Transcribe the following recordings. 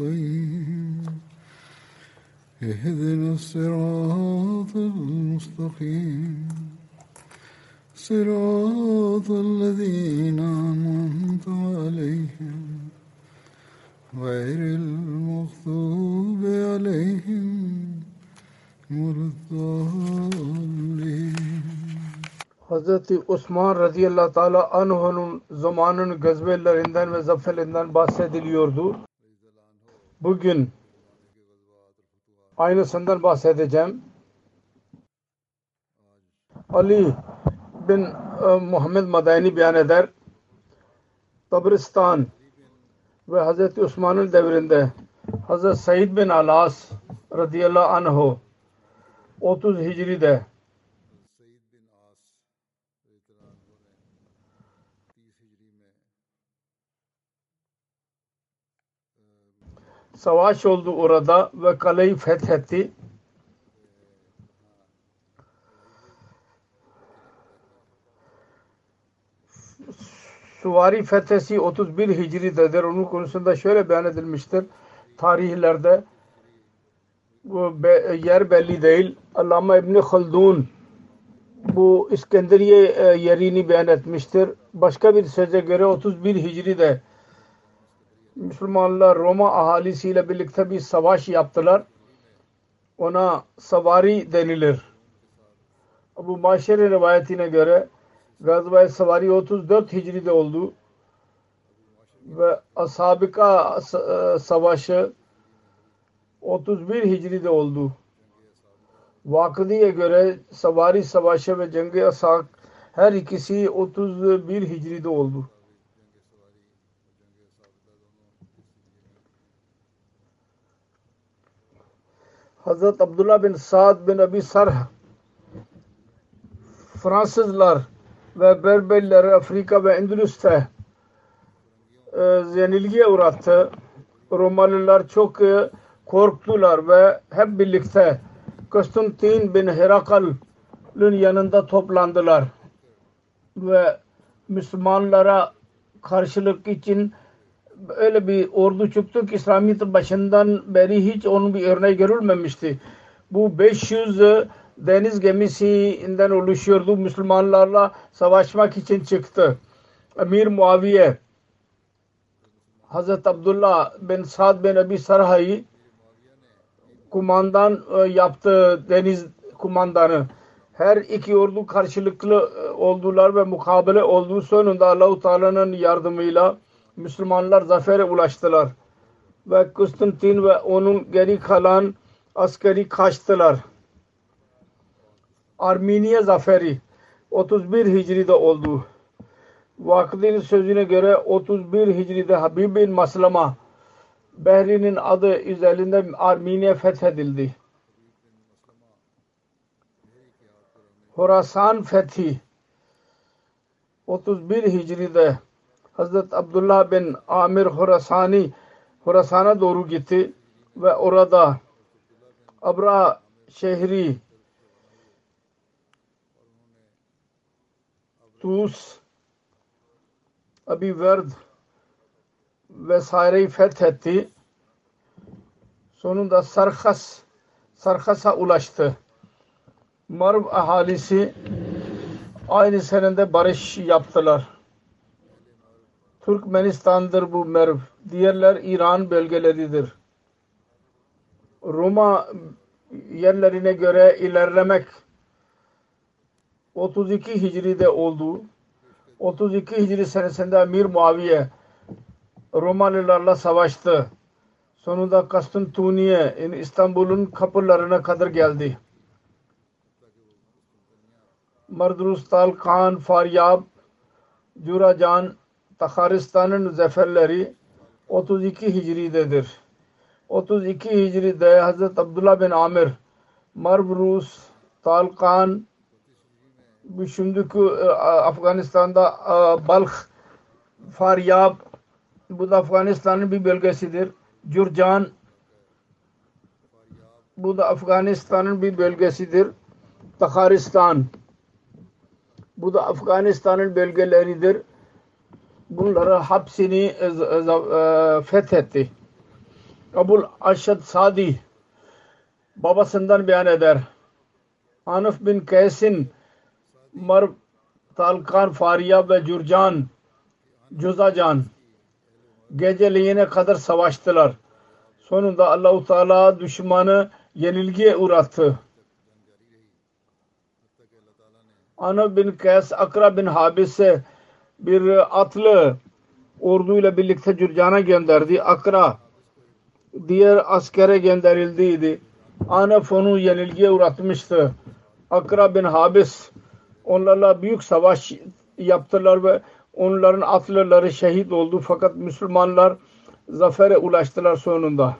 المستقيم. اهدنا الصراط المستقيم. صراط الذين أنعمت عليهم. غير المغضوب عليهم ولا الضالين. حضرت عثمان رضی اللہ تعالیٰ عنہ زمانن غزب لرندن و ضبط لندن باسے دلی اردو Bugün aynısından bahsedeceğim. Ali bin e, Muhammed Madani beyan eder. Tabristan ve Hazreti Osman'ın devrinde Hazreti Said bin Alas radıyallahu anhu 30 Hicri'de savaş oldu orada ve kaleyi fethetti. Suvari fethesi 31 Hicri'dedir. Onun konusunda şöyle beyan edilmiştir. Tarihlerde bu be, yer belli değil. Allame İbni Khaldun bu İskenderiye e, yerini beyan etmiştir. Başka bir söze göre 31 Hicri'de Müslümanlar Roma ahalisiyle birlikte bir savaş yaptılar. Ona savari denilir. Bu Maşeri rivayetine göre Gazva-i Savari 34 Hicri'de oldu. Ve Ashabika Savaşı 31 Hicri'de oldu. Vakıdiye göre Savari Savaşı ve Cengi Asak her ikisi 31 Hicri'de oldu. Hazret Abdullah bin Saad bin Abi Sarh Fransızlar ve Berberler Afrika ve Endülüs'te e, yenilgiye uğrattı. Romalılar çok e, korktular ve hep birlikte Konstantin bin Herakal'ın yanında toplandılar ve Müslümanlara karşılık için öyle bir ordu çıktı ki İslamiyet'in başından beri hiç onun bir örneği görülmemişti. Bu 500 deniz gemisinden oluşuyordu. Müslümanlarla savaşmak için çıktı. Emir Muaviye Hazreti Abdullah bin Sa'd bin Abi Sarha'yı kumandan yaptı deniz kumandanı. Her iki ordu karşılıklı oldular ve mukabele olduğu sonunda Allah-u Teala'nın yardımıyla Müslümanlar zafere ulaştılar. Ve Konstantin ve onun geri kalan askeri kaçtılar. Armeniya zaferi 31 Hicri'de oldu. Vakıd'ın sözüne göre 31 Hicri'de Habib bin Maslama Behri'nin adı üzerinde Armeniya fethedildi. Horasan fethi 31 Hicri'de Hazret Abdullah bin Amir Horasani Horasan'a doğru gitti ve orada Abra şehri Tus Abi Werd vesaireyi fethetti. Sonunda Sarkas Sarkas'a ulaştı. Marv ahalisi aynı senede barış yaptılar. Türkmenistan'dır bu Merv. Diğerler İran bölgeleridir. Roma yerlerine göre ilerlemek 32 Hicri'de oldu. 32 Hicri senesinde Emir Muaviye Romalılarla savaştı. Sonunda Kastantuniye yani İstanbul'un kapılarına kadar geldi. Mardrustal Khan, Faryab, Curacan, Takharistan'ın zaferleri 32 Hicri'dedir. 32 Hicri'de Hazreti Abdullah bin Amir, Marbrus, Talkan, şimdiki e, Afganistan'da Balkh, Faryab, bu da Afganistan'ın bir bölgesidir. Cürcan, bu da Afganistan'ın bir bölgesidir. Takharistan, bu da Afganistan'ın bölgeleridir. Bunları hepsini e, fethetti. Abul Aşad Sadi babasından beyan eder. Hanif bin Kays'in Mar Talkan Fariya ve Cürcan Cuzacan geceleyine kadar savaştılar. Sonunda Allahu Teala düşmanı yenilgiye uğrattı. Ana bin Kays Akra bin Habis'e bir atlı orduyla birlikte Cürcan'a gönderdi. Akra diğer askere gönderildiydi. Anaf onu yenilgiye uğratmıştı. Akra bin Habis onlarla büyük savaş yaptılar ve onların atlıları şehit oldu. Fakat Müslümanlar zafere ulaştılar sonunda.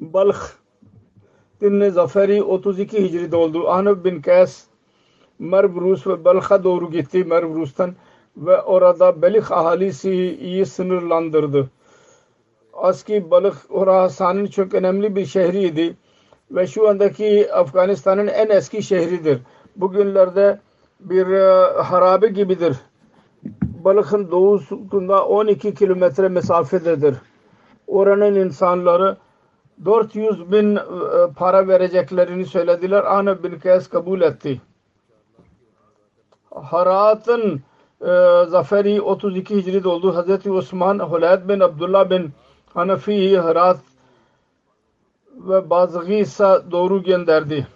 Balkh Tinne zaferi 32 Hicri'de oldu. Ahnab bin Kays Merbrus ve Balkh'a doğru gitti Merbrus'tan ve orada Belik ahalisi iyi sınırlandırdı. Aski balık Horasan'ın çok önemli bir şehriydi ve şu andaki Afganistan'ın en eski şehridir. Bugünlerde bir e, harabe gibidir. Balıkın doğusunda 12 kilometre mesafededir. Oranın insanları 400 bin e, para vereceklerini söylediler. Ana bin Kays kabul etti. Harat'ın e, zaferi 32 Hicri'de oldu. Hazreti Osman, Hulayd bin Abdullah bin Hanefi, Herat ve Bazgisa doğru gönderdi.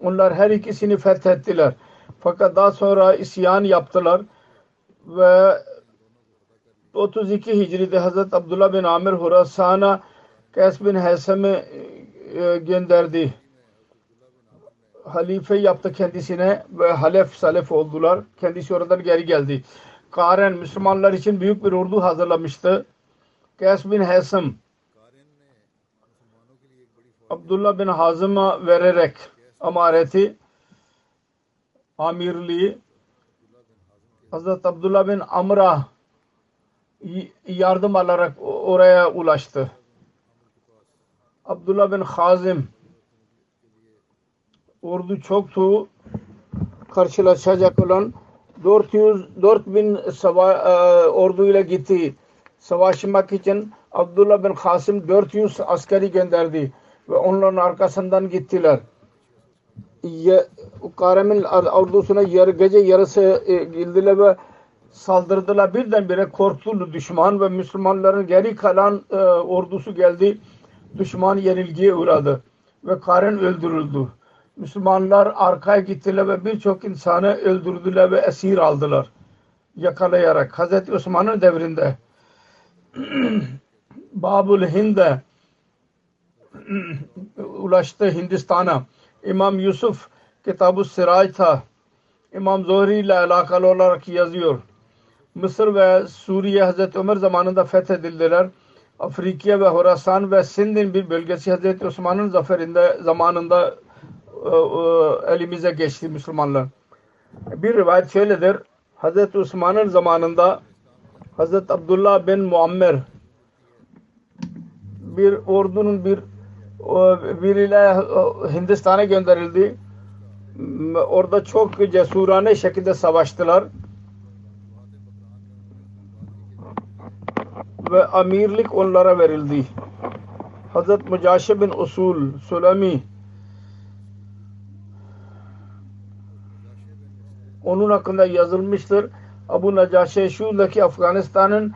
Onlar her ikisini fethettiler. Fakat daha sonra isyan yaptılar ve 32 Hicri'de Hazreti Abdullah bin Amir Hurasan'a Kays bin Hesem'i e, gönderdi. Halife yaptı kendisine ve halef salef oldular. Kendisi oradan geri geldi. Karen Müslümanlar için büyük bir ordu hazırlamıştı. Kays bin Hesem Abdullah bin Hazım'a vererek amareti amirliği Hazreti Abdullah bin Amr'a yardım alarak oraya ulaştı. Abdullah bin Hazim ordu çoktu karşılaşacak olan 400 4000 sava, e, orduyla gitti savaşmak için Abdullah bin Hasim 400 askeri gönderdi ve onların arkasından gittiler. Karem'in ordusuna yarı, gece yarısı e, girdiler ve saldırdılar. Birdenbire korktu düşman ve Müslümanların geri kalan e, ordusu geldi. Düşman yenilgiye uğradı ve Karen öldürüldü. Müslümanlar arkaya gittiler ve birçok insanı öldürdüler ve esir aldılar. Yakalayarak. Hazreti Osman'ın devrinde Babul Hind'e ulaştı Hindistan'a. İmam Yusuf Kitab-ı Siraj'ta İmam Zuhri ile alakalı olarak yazıyor. Mısır ve Suriye Hazreti Ömer zamanında fethedildiler. Afrika ve Horasan ve Sind'in bir bölgesi Hazreti Osman'ın zaferinde zamanında elimize geçti Müslümanlar. Bir rivayet şöyledir. Hazreti Osman'ın zamanında Hazreti Abdullah bin Muammer bir ordunun bir biriyle Hindistan'a gönderildi. Orada çok cesurane şekilde savaştılar. Ve amirlik onlara verildi. Hazret Mücaşe bin Usul Sulemi onun hakkında yazılmıştır. Abu Nacaşe şuradaki Afganistan'ın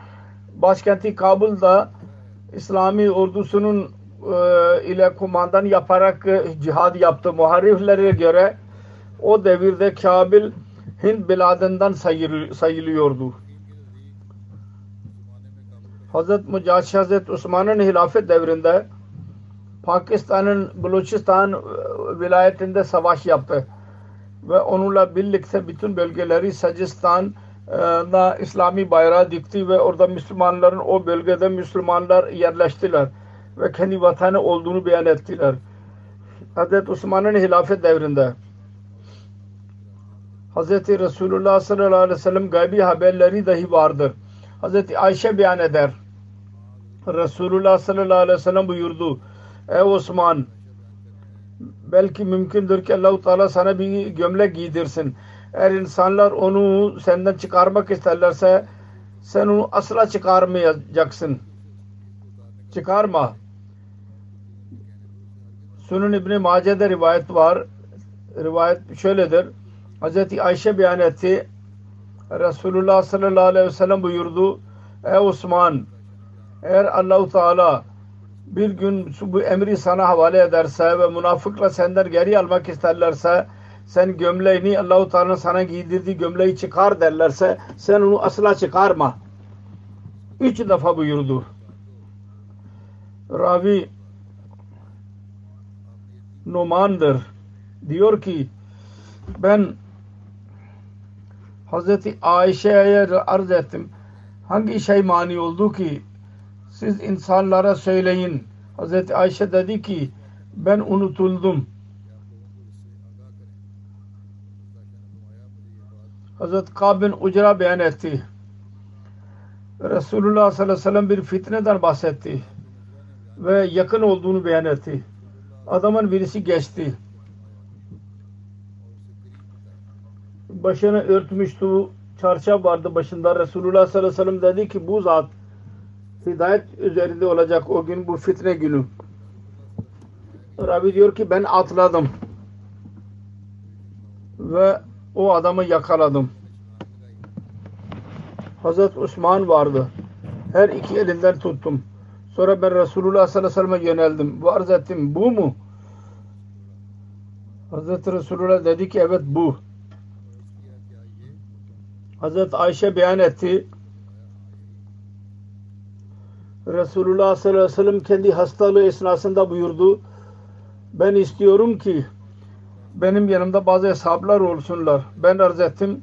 başkenti Kabul'da İslami ordusunun e, ile kumandan yaparak e, cihad yaptı. Muhariflere göre o devirde Kabil Hind biladından sayıl, sayılıyordu. Hazret Mücahit Hazret Osman'ın hilafet devrinde Pakistan'ın Balochistan e, vilayetinde savaş yaptı. Ve onunla birlikte bütün bölgeleri Sacistan'da İslami bayrağı dikti ve orada Müslümanların o bölgede Müslümanlar yerleştiler ve kendi vatanı olduğunu beyan ettiler. Hazreti Osman'ın hilafet devrinde Hazreti Resulullah sallallahu aleyhi ve sellem gaybi haberleri dahi vardır. Hazreti Ayşe beyan eder. Resulullah sallallahu aleyhi ve sellem buyurdu. Ey Osman belki mümkündür ki Allah-u Teala sana bir gömlek giydirsin. Eğer insanlar onu senden çıkarmak isterlerse sen onu asla çıkarmayacaksın. Çıkarma. Sunun İbni Mace'de rivayet var. Rivayet şöyledir. Hz. Ayşe beyan etti. Resulullah sallallahu aleyhi ve sellem buyurdu. Ey Osman eğer Allahu Teala bir gün bu emri sana havale ederse ve münafıkla senden geri almak isterlerse sen gömleğini Allahu Teala sana giydirdiği gömleği çıkar derlerse sen onu asla çıkarma. Üç defa buyurdu. Ravi Numan'dır. Diyor ki ben Hazreti Ayşe'ye arz ettim. Hangi şey mani oldu ki siz insanlara söyleyin. Hazreti Ayşe dedi ki ben unutuldum. Hazreti Kabin Ucra beyan etti. Resulullah sallallahu aleyhi ve sellem bir fitneden bahsetti. Ve yakın olduğunu beyan etti. Adamın birisi geçti. Başını örtmüştü. Çarşaf vardı başında. Resulullah sallallahu aleyhi ve sellem dedi ki bu zat hidayet üzerinde olacak o gün bu fitne günü. Rabbi diyor ki ben atladım. Ve o adamı yakaladım. Hazreti Osman vardı. Her iki elinden tuttum. Sonra ben Resulullah sallallahu aleyhi ve sellem'e yöneldim. Bu arz ettim. Bu mu? Hazreti Resulullah dedi ki evet bu. Hazreti Ayşe beyan etti. Resulullah sallallahu aleyhi ve sellem kendi hastalığı esnasında buyurdu. Ben istiyorum ki benim yanımda bazı hesaplar olsunlar. Ben arz ettim.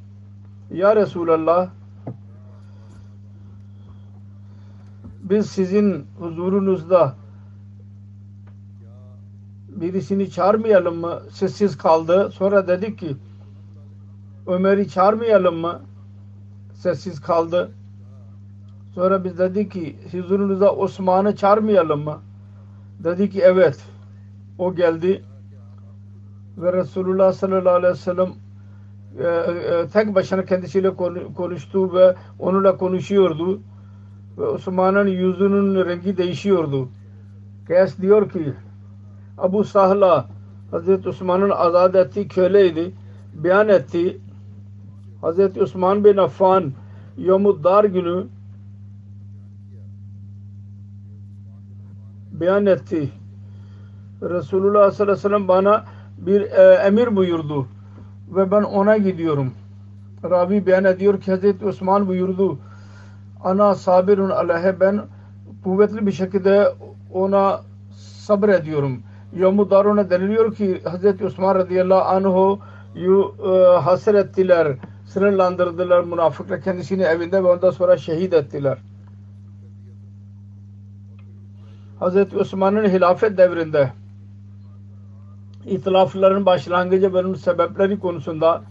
Ya Resulallah biz sizin huzurunuzda birisini çağırmayalım mı? Sessiz kaldı. Sonra dedik ki Ömer'i çağırmayalım mı? Sessiz kaldı. Sonra biz dedik ki huzurunuza Osman'ı çağırmayalım mı? Dedi ki evet. O geldi ve Resulullah sallallahu aleyhi ve sellem e, e, tek başına kendisiyle konuştu ve onunla konuşuyordu ve Osman'ın yüzünün rengi değişiyordu. Kıyas diyor ki Abu Sahla Hazreti Osman'ın azad ettiği köleydi. Beyan etti. Hazreti Osman bin Affan Yomud günü beyan etti. Resulullah sallallahu aleyhi ve sellem bana bir e, emir buyurdu ve ben ona gidiyorum. Rabi beyan ediyor ki Hazreti Osman buyurdu. Ana sabirun aleyhe ben kuvvetli bir şekilde ona sabır ediyorum. Yom-u Darun'a deniliyor ki Hazreti Osman radıyallahu anh'u e, hasır ettiler, sınırlandırdılar münafıklar kendisini evinde ve ondan sonra şehit ettiler. Hazreti Osman'ın hilafet devrinde itilafların başlangıcı ve sebepleri konusunda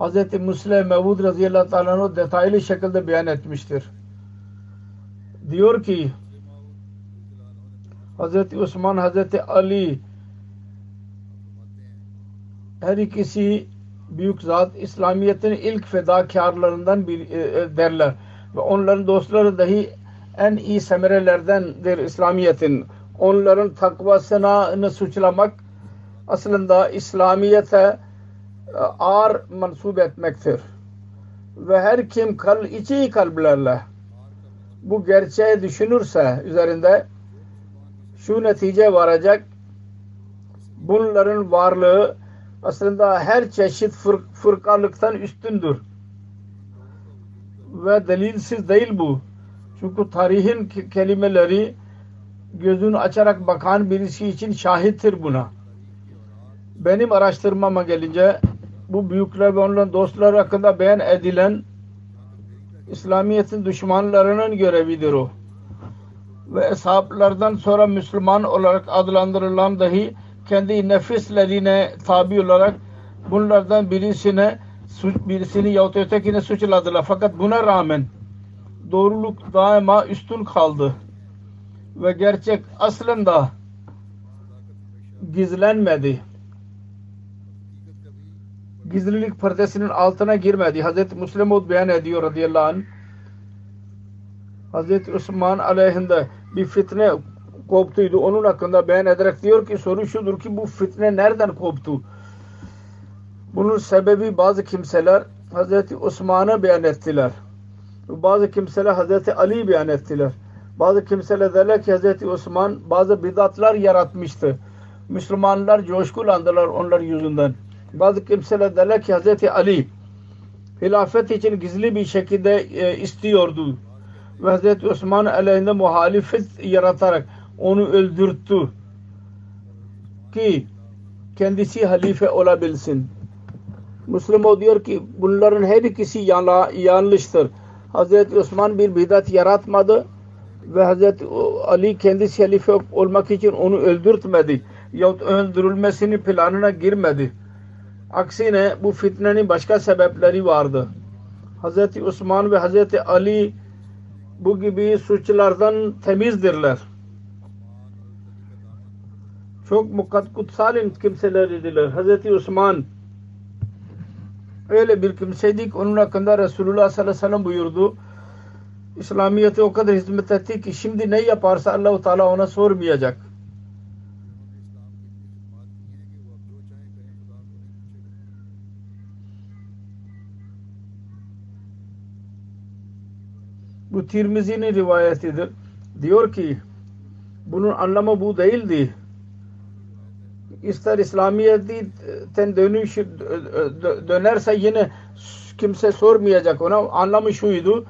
Hz. Müslim Mevud radıyallahu anh detaylı şekilde beyan etmiştir. Diyor ki Hz. Osman, Hz. Ali her ikisi büyük zat İslamiyet'in ilk fedakarlarından bir e, e, derler. Ve onların dostları dahi en iyi semerelerdendir İslamiyet'in. Onların takvasını suçlamak aslında İslamiyet'e e, ağır mansub etmektir. Ve her kim kal, içi kalplerle bu gerçeği düşünürse üzerinde şu netice varacak bunların varlığı aslında her çeşit fır, fırkalıktan üstündür. Ve delilsiz değil bu. Çünkü tarihin kelimeleri gözünü açarak bakan birisi için şahittir buna. Benim araştırmama gelince bu büyükler ve onların dostları hakkında beyan edilen İslamiyet'in düşmanlarının görevidir o. Ve eshaplardan sonra Müslüman olarak adlandırılan dahi kendi nefislerine tabi olarak bunlardan birisine birisini yahut ötekine suçladılar. Fakat buna rağmen doğruluk daima üstün kaldı. Ve gerçek aslında gizlenmedi. Gizlilik perdesinin altına girmedi. Hazreti Müslim beyan ediyor radıyallahu anh. Hazreti Osman aleyhinde bir fitne koptuydu. Onun hakkında beyan ederek diyor ki soru şudur ki bu fitne nereden koptu? Bunun sebebi bazı kimseler Hazreti Osman'ı beyan ettiler. Bazı kimseler Hazreti Ali beyan ettiler. Bazı kimseler derler ki Hazreti Osman bazı bidatlar yaratmıştı. Müslümanlar coşkulandılar onlar yüzünden. Bazı kimseler derler ki Hazreti Ali hilafet için gizli bir şekilde e, istiyordu. Ve Hazreti Osman aleyhinde muhalefet yaratarak onu öldürttü ki kendisi halife olabilsin. Müslüm o diyor ki bunların her ikisi yanlıştır. Hazreti Osman bir bidat yaratmadı ve Hazreti Ali kendisi halife olmak için onu öldürtmedi. Yahut öldürülmesini planına girmedi. Aksine bu fitnenin başka sebepleri vardı. Hazreti Osman ve Hazreti Ali bu gibi suçlardan temizdirler çok mukat kutsal kimseleridiler. Hazreti Osman öyle bir kimseydik. Onun hakkında Resulullah sallallahu aleyhi ve sellem buyurdu. İslamiyet'e o kadar hizmet etti ki şimdi ne yaparsa Allah-u Teala ona sormayacak. Bu Tirmizi'nin rivayetidir. Diyor ki bunun anlamı bu değildi ister İslamiyet'ten dönüş dönerse yine kimse sormayacak ona. Anlamı şuydu.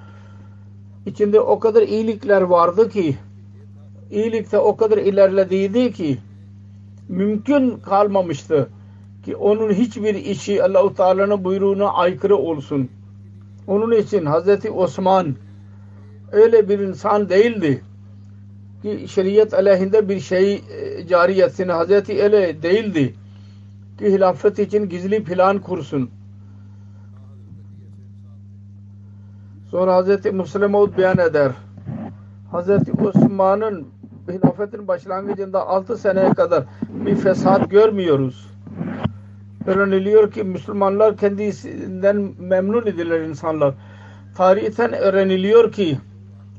İçinde o kadar iyilikler vardı ki iyilikte o kadar ilerlediydi ki mümkün kalmamıştı ki onun hiçbir işi Allah-u Teala'nın buyruğuna aykırı olsun. Onun için Hazreti Osman öyle bir insan değildi ki şeriat aleyhinde bir şey e, cari etsin. Hazreti öyle değildi ki hilafet için gizli plan kursun. Sonra Hazreti Müslim beyan eder. Hazreti Osman'ın hilafetin başlangıcında 6 seneye kadar bir fesat görmüyoruz. Öğreniliyor ki Müslümanlar kendisinden memnun edilir insanlar. Tarihten öğreniliyor ki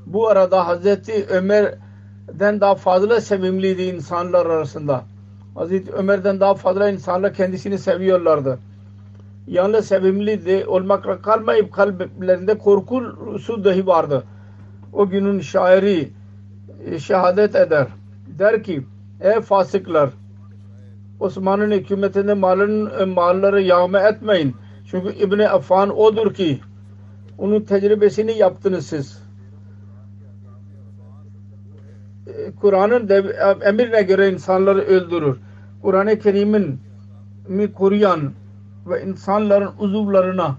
bu arada Hazreti Ömer den daha fazla sevimliydi insanlar arasında. Hazreti Ömer'den daha fazla insanlar kendisini seviyorlardı. Yalnız sevimli olmakla kalmayıp kalplerinde korkusu dahi vardı. O günün şairi e, şehadet eder. Der ki ey fasıklar Osman'ın hükümetinde malın, e, malları yağma etmeyin. Çünkü İbni Affan odur ki onun tecrübesini yaptınız siz. Kur'an'ın emrine göre insanları öldürür. Kur'an-ı Kerim'in mi koruyan ve insanların uzuvlarına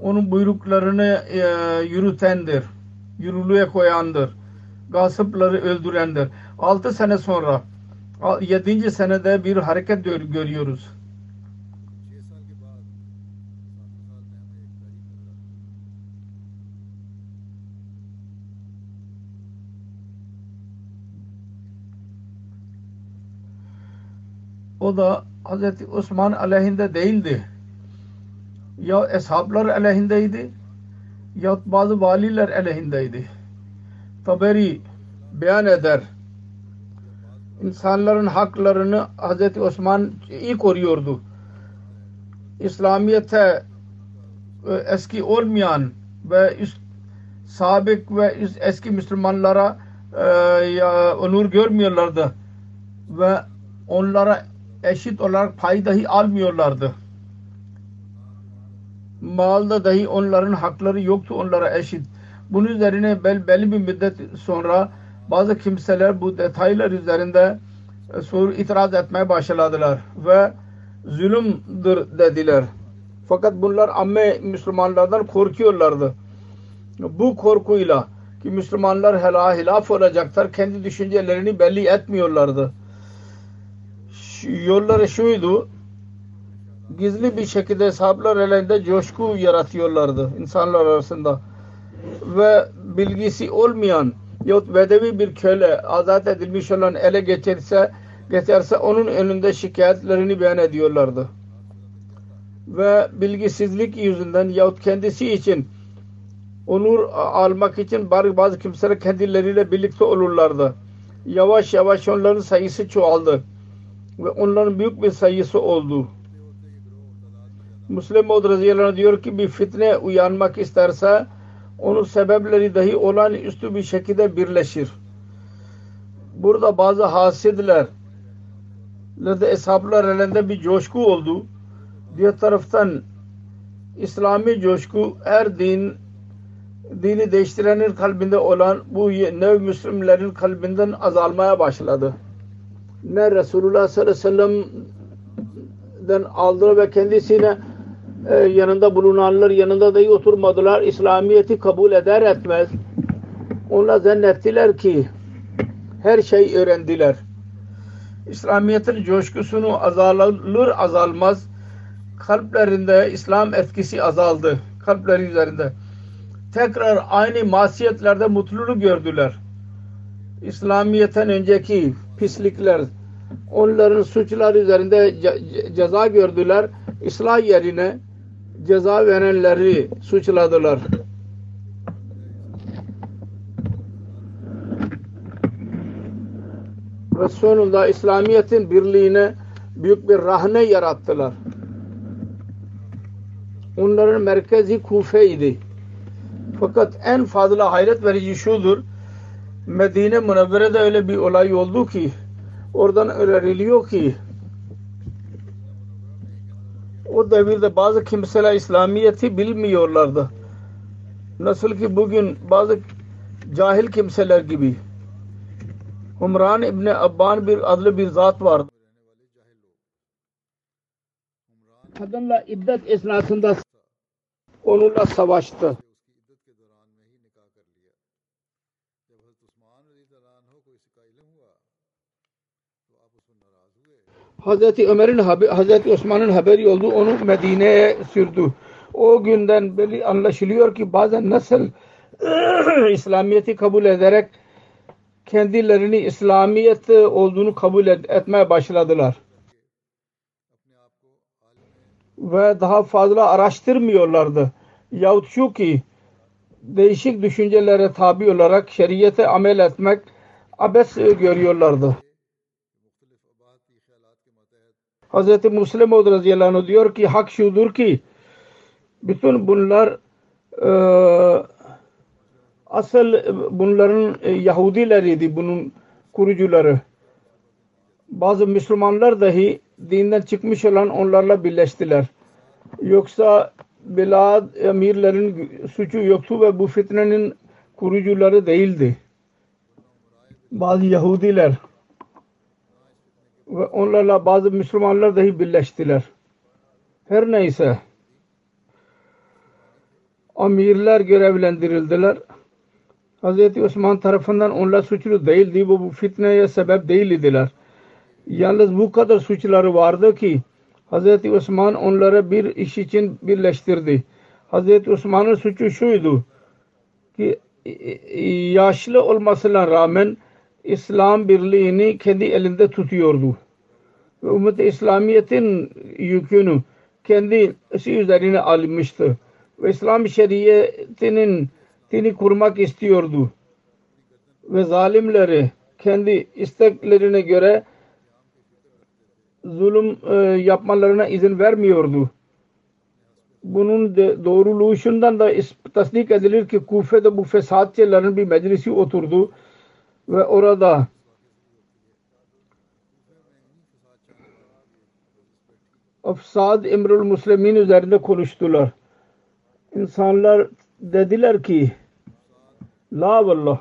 onun buyruklarını e, yürütendir. Yürürlüğe koyandır. Gasıpları öldürendir. Altı sene sonra yedinci senede bir hareket görüyoruz. O da Hz. Osman aleyhinde değildi. Ya eshablar aleyhindeydi ya bazı valiler aleyhindeydi. Taberi beyan eder. İnsanların haklarını Hz. Osman iyi koruyordu. İslamiyete e, eski olmayan ve sabık ve eski Müslümanlara e, ya, onur görmüyorlardı ve onlara eşit olarak pay dahi almıyorlardı. Malda dahi onların hakları yoktu onlara eşit. Bunun üzerine bel, belli bir müddet sonra bazı kimseler bu detaylar üzerinde e, soru itiraz etmeye başladılar ve zulümdür dediler. Fakat bunlar amme Müslümanlardan korkuyorlardı. Bu korkuyla ki Müslümanlar hela hilaf olacaklar kendi düşüncelerini belli etmiyorlardı. Yolları şuydu gizli bir şekilde sahabeler elinde coşku yaratıyorlardı insanlar arasında ve bilgisi olmayan yahut bedevi bir köle azat edilmiş olan ele geçirse geçerse onun önünde şikayetlerini beyan ediyorlardı. Ve bilgisizlik yüzünden yahut kendisi için onur almak için bazı kimseler kendileriyle birlikte olurlardı. Yavaş yavaş onların sayısı çoğaldı. Ve onların büyük bir sayısı oldu. Müslim radıyallahu diyor ki bir fitne uyanmak isterse onun sebepleri dahi olan üstü bir şekilde birleşir. Burada bazı hasidler de eshaplar elinde bir coşku oldu. Diğer taraftan İslami coşku her din dini değiştirenin kalbinde olan bu nev Müslümanların kalbinden azalmaya başladı. Ne Resulullah sallallahu aleyhi ve sellem'den aldılar ve kendisine e, yanında bulunanlar yanında dahi oturmadılar. İslamiyet'i kabul eder etmez. Onlar zannettiler ki her şey öğrendiler. İslamiyet'in coşkusunu azalır azalmaz kalplerinde İslam etkisi azaldı. Kalpleri üzerinde. Tekrar aynı masiyetlerde mutluluğu gördüler. İslamiyet'ten önceki pislikler onların suçlar üzerinde ceza gördüler. İslah yerine ceza verenleri suçladılar. Ve sonunda İslamiyet'in birliğine büyük bir rahne yarattılar. Onların merkezi Kufe'ydi. Fakat en fazla hayret verici şudur. Medine Münevvere'de öyle bir olay oldu ki oradan öğreniliyor ki o devirde bazı kimseler İslamiyet'i bilmiyorlardı. Nasıl ki bugün bazı cahil kimseler gibi. Umran İbni Abban bir adlı bir zat vardı. Kadınla iddet esnasında onunla savaştı. Hazreti Ömer'in Hazreti Osman'ın haberi oldu. Onu Medine'ye sürdü. O günden beri anlaşılıyor ki bazen nasıl İslamiyet'i kabul ederek kendilerini İslamiyet olduğunu kabul etmeye başladılar. Ve daha fazla araştırmıyorlardı. Yahut şu ki değişik düşüncelere tabi olarak şeriyete amel etmek abes görüyorlardı. Hz. Muslim radıyallahu anh diyor ki hak şudur ki bütün bunlar e, asıl bunların e, Yahudileriydi bunun kurucuları. Bazı Müslümanlar dahi dinden çıkmış olan onlarla birleştiler. Yoksa Bilad emirlerin suçu yoktu ve bu fitnenin kurucuları değildi. Bazı Yahudiler ve onlarla bazı Müslümanlar dahi birleştiler. Her neyse amirler görevlendirildiler. Hz. Osman tarafından onlar suçlu değildi. Bu, bu fitneye sebep değildiler. Yalnız bu kadar suçları vardı ki Hz. Osman onları bir iş için birleştirdi. Hz. Osman'ın suçu şuydu ki yaşlı olmasına rağmen İslam birliğini kendi elinde tutuyordu. Ve ümmet İslamiyet'in yükünü kendisi üzerine almıştı. Ve İslam şeriatinin dini kurmak istiyordu. Ve zalimleri kendi isteklerine göre zulüm e, yapmalarına izin vermiyordu. bunun de da tasdik edilir ki Kufe'de bu fesatçıların bir meclisi oturdu ve orada Afsad Emrul Müslimin üzerinde konuştular. İnsanlar dediler ki La vallah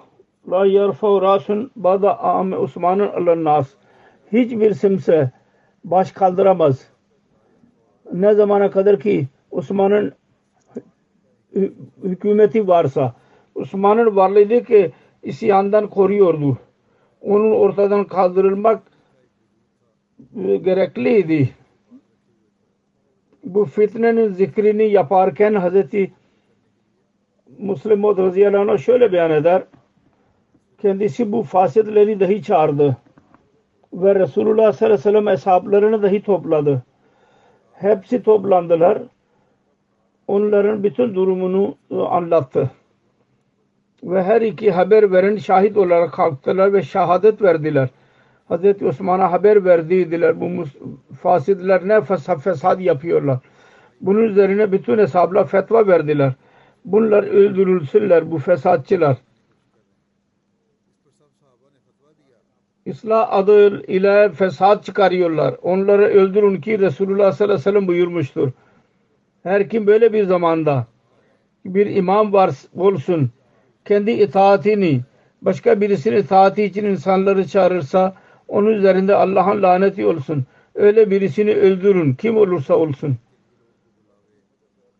La yerfa'u rasun bada ame Osman'ın alan nas hiçbir kimse baş kaldıramaz. Ne zamana kadar ki Osman'ın hü- hükümeti varsa Osman'ın varlığıydı ki isyandan koruyordu. Onun ortadan kaldırılmak e, gerekliydi. Bu fitnenin zikrini yaparken Hazreti Müslim Maud radıyallahu anh şöyle beyan eder. Kendisi bu fasidleri dahi çağırdı. Ve Resulullah sallallahu aleyhi ve sellem hesaplarını dahi topladı. Hepsi toplandılar. Onların bütün durumunu e, anlattı. Ve her iki haber veren şahit olarak kalktılar ve şehadet verdiler. Hazreti Osman'a haber verdiydiler. Bu fasidler ne fesad yapıyorlar. Bunun üzerine bütün hesapla fetva verdiler. Bunlar öldürülsünler bu fesatçılar. İslah adı ile fesat çıkarıyorlar. Onları öldürün ki Resulullah sallallahu aleyhi ve sellem buyurmuştur. Her kim böyle bir zamanda bir imam var olsun kendi itaatini başka birisinin itaati için insanları çağırırsa onun üzerinde Allah'ın laneti olsun. Öyle birisini öldürün kim olursa olsun.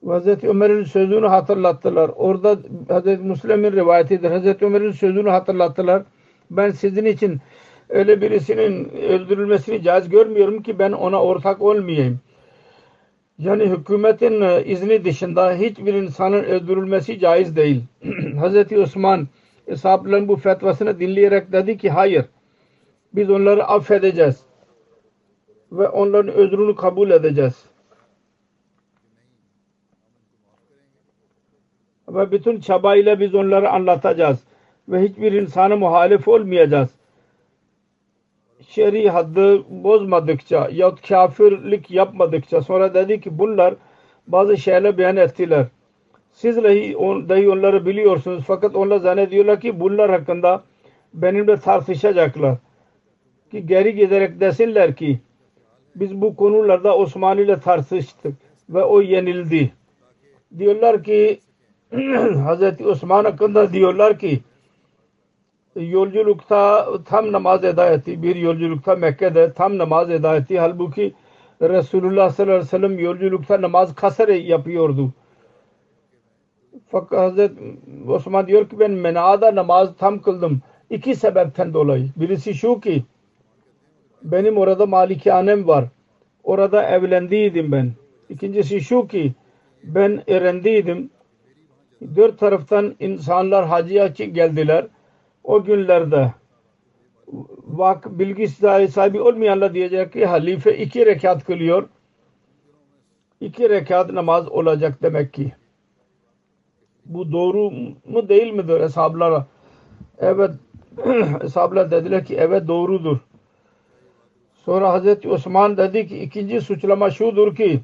Hazreti Ömer'in sözünü hatırlattılar. Orada Hazreti Müslim'in rivayetidir. Hazreti Ömer'in sözünü hatırlattılar. Ben sizin için öyle birisinin öldürülmesini caiz görmüyorum ki ben ona ortak olmayayım. Yani hükümetin e, izni dışında hiçbir insanın öldürülmesi caiz değil. Hazreti Osman hesapların bu fetvasını dinleyerek dedi ki hayır biz onları affedeceğiz ve onların özrünü kabul edeceğiz. Ve bütün çabayla biz onları anlatacağız ve hiçbir insana muhalif olmayacağız. Şer'i haddı bozmadıkça ya kafirlik yapmadıkça sonra dedi ki bunlar bazı şeyler beyan ettiler. Siz dahi, on, dahi onları biliyorsunuz fakat onlar zannediyorlar ki bunlar hakkında benimle tartışacaklar. Ki geri giderek desinler ki biz bu konularda Osmanlı ile tartıştık ve o yenildi. Diyorlar ki Hazreti Osman hakkında diyorlar ki yolculukta tam namaz eda etti. Bir yolculukta Mekke'de tam namaz eda etti. Halbuki Resulullah sallallahu aleyhi ve sellem yolculukta namaz kasar yapıyordu. Fakat Hazreti Osman diyor ki ben menada namaz tam kıldım. İki sebepten dolayı. Birisi şu ki benim orada malikanem var. Orada evlendiydim ben. İkincisi şu ki ben erendiydim. Dört taraftan insanlar hacıya geldiler. O günlerde vak bilgi sahibi olmayanlar diyecek ki halife iki rekat kılıyor. İki rekat namaz olacak demek ki. Bu doğru mu değil midir hesaplara? Evet hesaplar dediler ki evet doğrudur. Sonra Hazreti Osman dedi ki ikinci suçlama şudur ki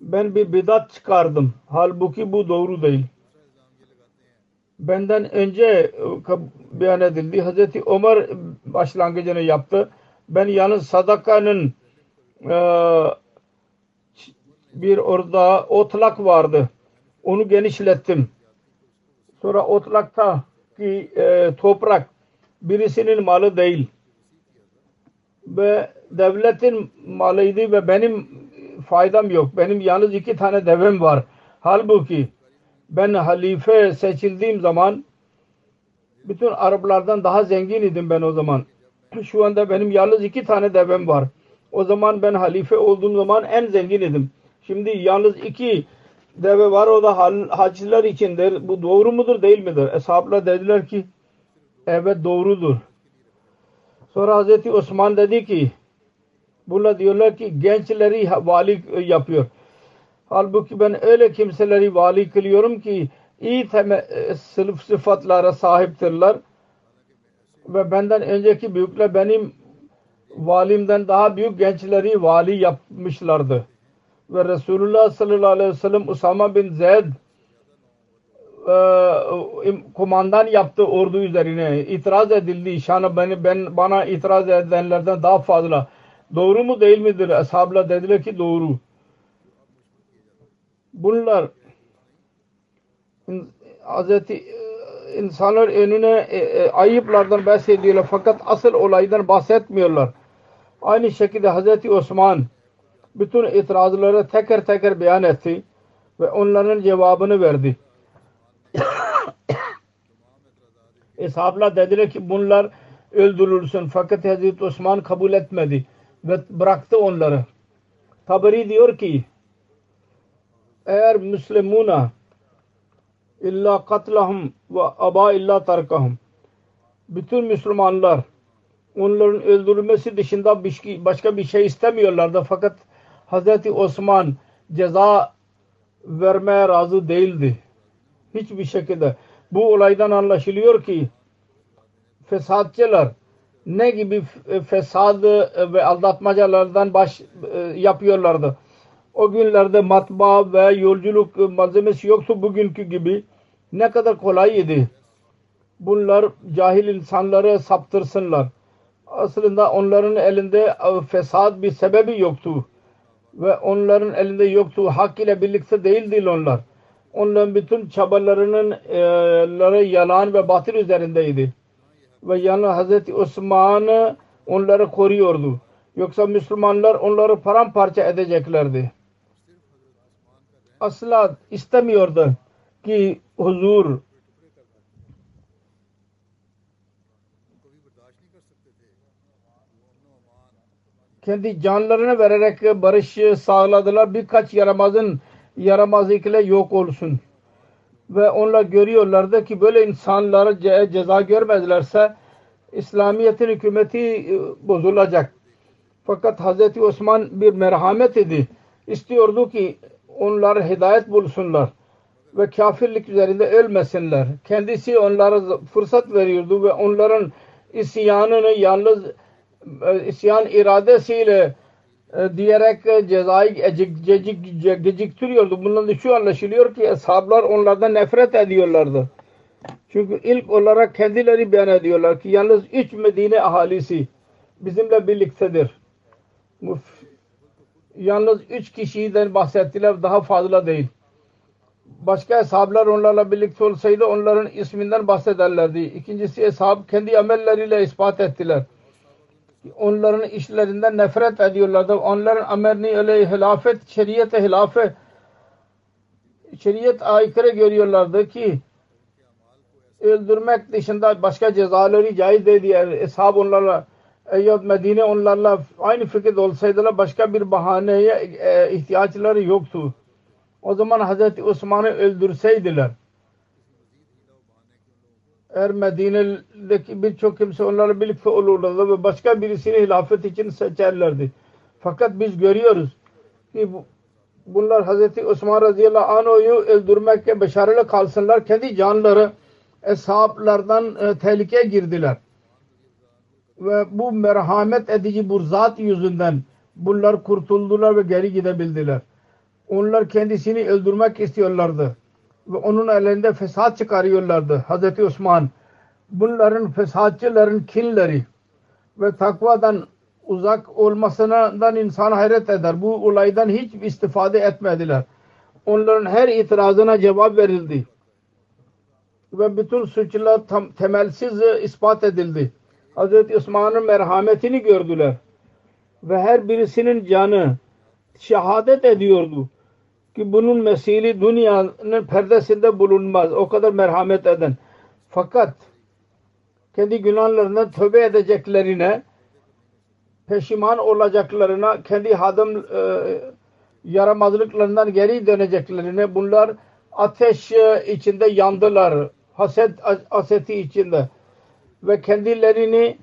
ben bir bidat çıkardım. Halbuki bu doğru değil. Benden önce e, beyan edildi. Hazreti Ömer başlangıcını yaptı. Ben yalnız sadakanın e, bir orada otlak vardı. Onu genişlettim. Sonra otlakta ki e, toprak birisinin malı değil ve devletin malıydı ve benim faydam yok. Benim yalnız iki tane devem var. Halbuki ben halife seçildiğim zaman bütün Araplardan daha zengin idim ben o zaman. Şu anda benim yalnız iki tane devem var. O zaman ben halife olduğum zaman en zengin idim. Şimdi yalnız iki deve var o da hacılar içindir. Bu doğru mudur değil midir? Eshablar dediler ki evet doğrudur. Sonra Hazreti Osman dedi ki bunlar diyorlar ki gençleri vali yapıyor. Halbuki ben öyle kimseleri vali kılıyorum ki iyi sınıf sıfatlara sahiptirler ve benden önceki büyükler benim valimden daha büyük gençleri vali yapmışlardı. ve Resulullah sallallahu aleyhi ve sellem Usama bin Zeyd e, kumandan yaptı ordu üzerine. itiraz edildi. Şanı beni, ben, bana itiraz edenlerden daha fazla. Doğru mu değil midir? Ashabla dediler ki doğru. Bunlar Hazreti insanlar önüne e, e, ayıplardan bahsediyorlar fakat asıl olaydan bahsetmiyorlar. Aynı şekilde Hazreti Osman bütün itirazları teker teker beyan etti ve onların cevabını verdi. Eshablar dediler ki bunlar öldürülsün fakat Hazreti Osman kabul etmedi ve bıraktı onları. Taberi diyor ki eğer Müslümuna illa katlahum ve aba illa tarkahum bütün Müslümanlar onların öldürülmesi dışında başka bir şey istemiyorlardı fakat Hazreti Osman ceza vermeye razı değildi. Hiçbir şekilde. Bu olaydan anlaşılıyor ki fesatçılar ne gibi fesad ve aldatmacalardan baş e, yapıyorlardı. O günlerde matbaa ve yolculuk malzemesi yoktu bugünkü gibi. Ne kadar kolay idi. Bunlar cahil insanları saptırsınlar. Aslında onların elinde fesat bir sebebi yoktu. Ve onların elinde yoktu. Hak ile birlikte değildi onlar. Onların bütün çabalarının e, yalan ve batıl üzerindeydi. Ve yani Hazreti Osman onları koruyordu. Yoksa Müslümanlar onları paramparça edeceklerdi asla istemiyordu ki huzur kendi canlarını vererek barış sağladılar. Birkaç yaramazın yaramazlıkla yok olsun. Ve onlar görüyorlardı ki böyle insanlara ce ceza görmezlerse İslamiyet'in hükümeti e, bozulacak. Fakat Hz. Osman bir merhamet idi. İstiyordu ki onlar hidayet bulsunlar ve kafirlik üzerinde ölmesinler. Kendisi onlara fırsat veriyordu ve onların isyanını yalnız e, isyan iradesiyle e, diyerek cezayı geciktiriyordu. Bundan da şu anlaşılıyor ki ashablar onlardan nefret ediyorlardı. Çünkü ilk olarak kendileri beyan ediyorlar ki yalnız üç Medine ahalisi bizimle birliktedir yalnız üç kişiden bahsettiler daha fazla değil. Başka eshablar onlarla birlikte olsaydı onların isminden bahsederlerdi. İkincisi eshab kendi amelleriyle ispat ettiler. Onların işlerinden nefret ediyorlardı. Onların amelini öyle hilafet, şeriyete hilafet şeriyet aykırı görüyorlardı ki öldürmek dışında başka cezaları caiz diye eshab onlarla eğer Medine onlarla aynı fikirde olsaydılar başka bir bahaneye e, ihtiyaçları yoktu. O zaman Hazreti Osman'ı öldürseydiler eğer Medine'deki birçok kimse onlarla birlikte olurlardı ve başka birisini hilafet için seçerlerdi. Fakat biz görüyoruz ki bunlar Hazreti Osman radıyallahu anh'ı öldürmekle başarılı kalsınlar. Kendi canları eshablardan e, tehlikeye girdiler ve bu merhamet edici bu zat yüzünden bunlar kurtuldular ve geri gidebildiler. Onlar kendisini öldürmek istiyorlardı. Ve onun elinde fesat çıkarıyorlardı. Hazreti Osman bunların fesatçıların kinleri ve takvadan uzak olmasından insan hayret eder. Bu olaydan hiç istifade etmediler. Onların her itirazına cevap verildi. Ve bütün suçlar tam, temelsiz ispat edildi. Hazreti Osman'ın merhametini gördüler. Ve her birisinin canı şehadet ediyordu. Ki bunun mesili dünyanın perdesinde bulunmaz. O kadar merhamet eden. Fakat kendi günahlarından tövbe edeceklerine peşiman olacaklarına kendi hadım e, yaramazlıklarından geri döneceklerine bunlar ateş içinde yandılar. Haset aseti içinde ve kendilerini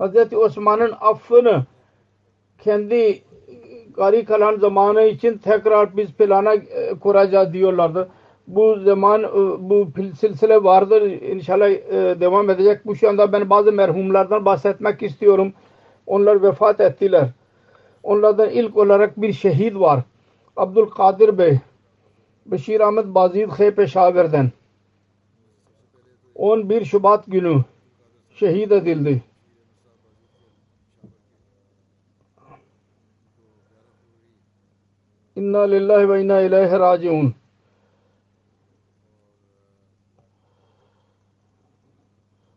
Hz. Osman'ın affını kendi gari kalan zamanı için tekrar biz plana e, kuracağız diyorlardı. Bu zaman e, bu silsile vardır. İnşallah e, devam edecek. Bu şu anda ben bazı merhumlardan bahsetmek istiyorum. Onlar vefat ettiler. Onlardan ilk olarak bir şehit var. Abdülkadir Bey. Beşir Ahmet Bazid Khe Peşaver'den. 11 Şubat günü şehit edildi. İnna lillahi ve inna ileyhi raciun.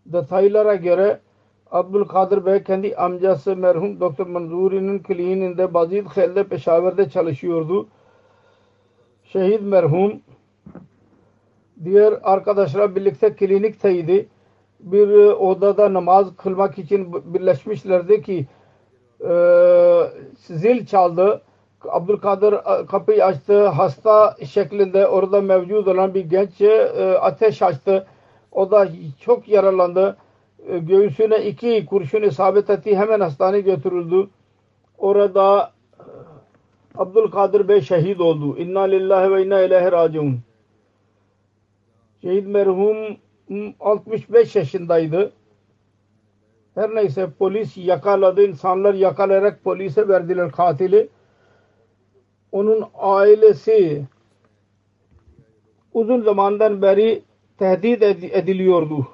Detaylara göre Abdülkadir Bey kendi amcası merhum Doktor Manzuri'nin kliniğinde Bazid Khel'de Peşaver'de çalışıyordu. Şehit merhum diğer arkadaşlar birlikte klinikteydi. Bir odada namaz kılmak için birleşmişlerdi ki e, zil çaldı. Abdülkadir kapıyı açtı. Hasta şeklinde orada mevcut olan bir genç e, ateş açtı. O da çok yaralandı. E, göğsüne iki kurşun isabet etti. Hemen hastaneye götürüldü. Orada e, Abdülkadir Bey şehit oldu. İnna lillahi ve inna ileyhi raciun. Şehit merhum 65 yaşındaydı. Her neyse polis yakaladı. insanlar yakalayarak polise verdiler katili. Onun ailesi uzun zamandan beri tehdit ediliyordu.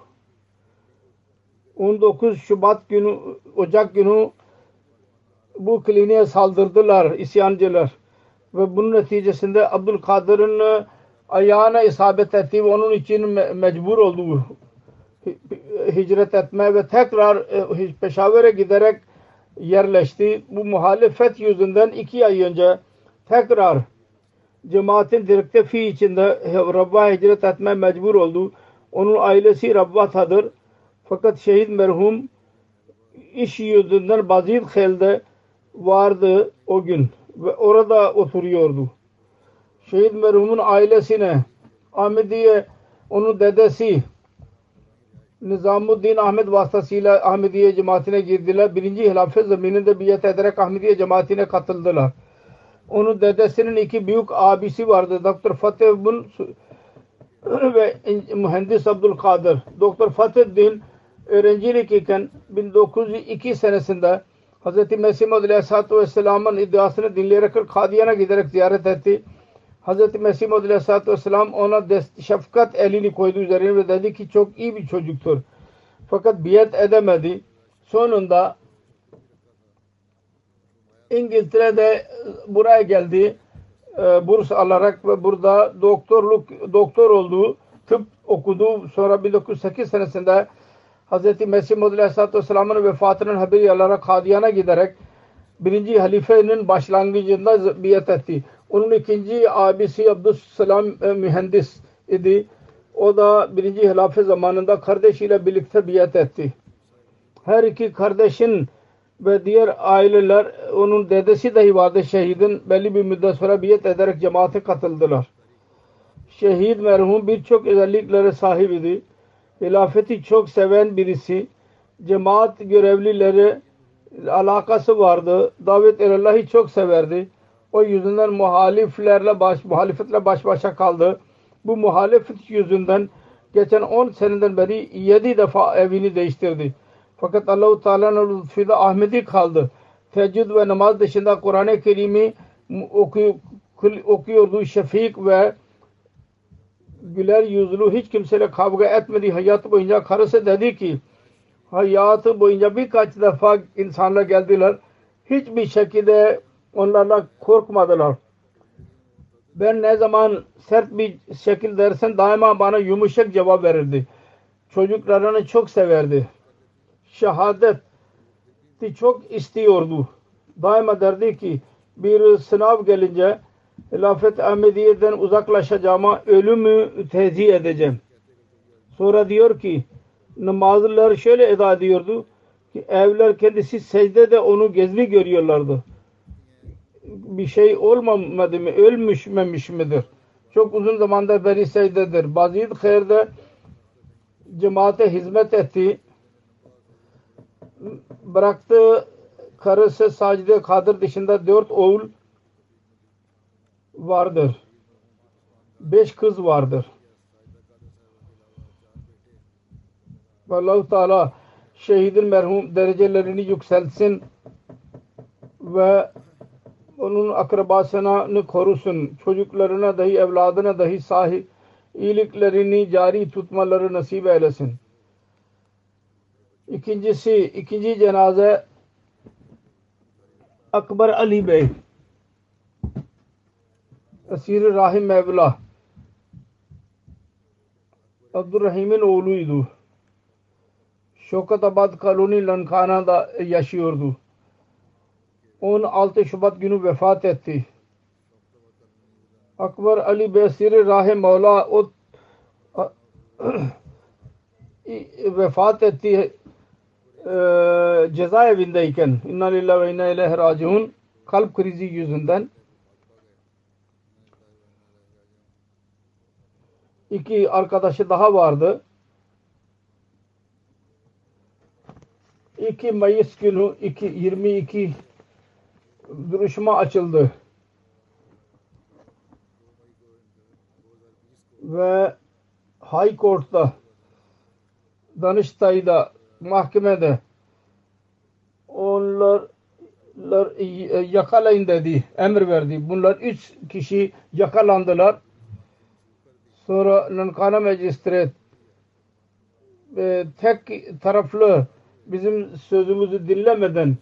19 Şubat günü, Ocak günü bu kliniğe saldırdılar isyancılar. Ve bunun neticesinde Abdülkadir'in ayağına isabet etti ve onun için mecbur oldu hicret etmeye ve tekrar e, Peşaver'e giderek yerleşti. Bu muhalefet yüzünden iki ay önce tekrar cemaatin direktifi içinde Rabb'a hicret etmeye mecbur oldu. Onun ailesi Rabba'tadır. Fakat şehit merhum iş yüzünden Bazid Khel'de vardı o gün ve orada oturuyordu. Şehit merhumun ailesine Ahmediye onun dedesi Nizamuddin Ahmet vasıtasıyla Ahmediye cemaatine girdiler. Birinci hilafet zamininde biyet ederek Ahmediye cemaatine katıldılar. Onun dedesinin iki büyük abisi vardı. Doktor Fatih bin ve mühendis Abdülkadir. Doktor Fatih Din öğrencilik iken 1902 senesinde Hz. Mesih Muhammed Aleyhisselatü Vesselam'ın iddiasını dinleyerek Kadiyan'a giderek ziyaret etti. Hz. Mesih Muhammed Aleyhisselatü Vesselam ona şefkat elini koydu üzerine ve dedi ki çok iyi bir çocuktur. Fakat biyet edemedi. Sonunda İngiltere'de buraya geldi. E, burs alarak ve burada doktorluk doktor oldu. Tıp okudu. Sonra 1908 senesinde Hz. Mesih Muhammed Aleyhisselatü Vesselam'ın vefatının haberi alarak Kadiyan'a giderek birinci halifenin başlangıcında biyet etti. Onun ikinci abisi Abdüsselam e, mühendis idi. O da birinci hilafet zamanında kardeşiyle birlikte biyet etti. Her iki kardeşin ve diğer aileler onun dedesi dahi vardı şehidin belli bir müddet sonra biyet ederek cemaate katıldılar. Şehit merhum birçok özelliklere sahip idi. Hilafeti çok seven birisi. Cemaat görevlileri alakası vardı. Davet Allah'ı çok severdi. O yüzünden muhaliflerle baş, muhalefetle baş başa kaldı. Bu muhalefet yüzünden geçen 10 seneden beri 7 defa evini değiştirdi. Fakat Allah-u Teala'nın lütfuyla Ahmedi kaldı. Teheccüd ve namaz dışında Kur'an-ı Kerim'i okuyor, okuyordu. Şefik ve güler yüzlü hiç kimseyle kavga etmedi. Hayatı boyunca karısı dedi ki hayatı boyunca birkaç defa insanlar geldiler. Hiçbir şekilde onlarla korkmadılar. Ben ne zaman sert bir şekil dersen daima bana yumuşak cevap verirdi. Çocuklarını çok severdi. Şehadeti çok istiyordu. Daima derdi ki bir sınav gelince Hilafet Ahmediye'den uzaklaşacağıma ölümü tezih edeceğim. Sonra diyor ki namazlılar şöyle eda ediyordu ki evler kendisi secdede onu gezmi görüyorlardı bir şey olmamadı mı? Ölmüş memiş midir? Çok uzun zamanda beri secdedir. Bazid Khair'de cemaate hizmet etti. Bıraktı karısı Sacide Kadir dışında dört oğul vardır. Beş kız vardır. allah Teala şehidin merhum derecelerini yükseltsin ve onun akrabasını korusun. Çocuklarına dahi evladına dahi sahip iyiliklerini cari tutmaları nasip eylesin. İkincisi, ikinci cenaze Akbar Ali Bey Esir-i Rahim Mevla Abdurrahim'in oğluydu. Şokatabad Koloni Lankana'da yaşıyordu. 16 Şubat günü vefat etti. Akbar Ali Besiri Rahim Mevla o vefat etti e, cezaevindeyken inna lillahi ve inna ileyhi raciun kalp krizi yüzünden iki arkadaşı daha vardı. 2 Mayıs günü 2, 22 duruşma açıldı. Ve High Court'ta Danıştay'da mahkemede onlar yakalayın dedi, emir verdi. Bunlar üç kişi yakalandılar. Sonra Nankana Magistrat e, tek taraflı bizim sözümüzü dinlemeden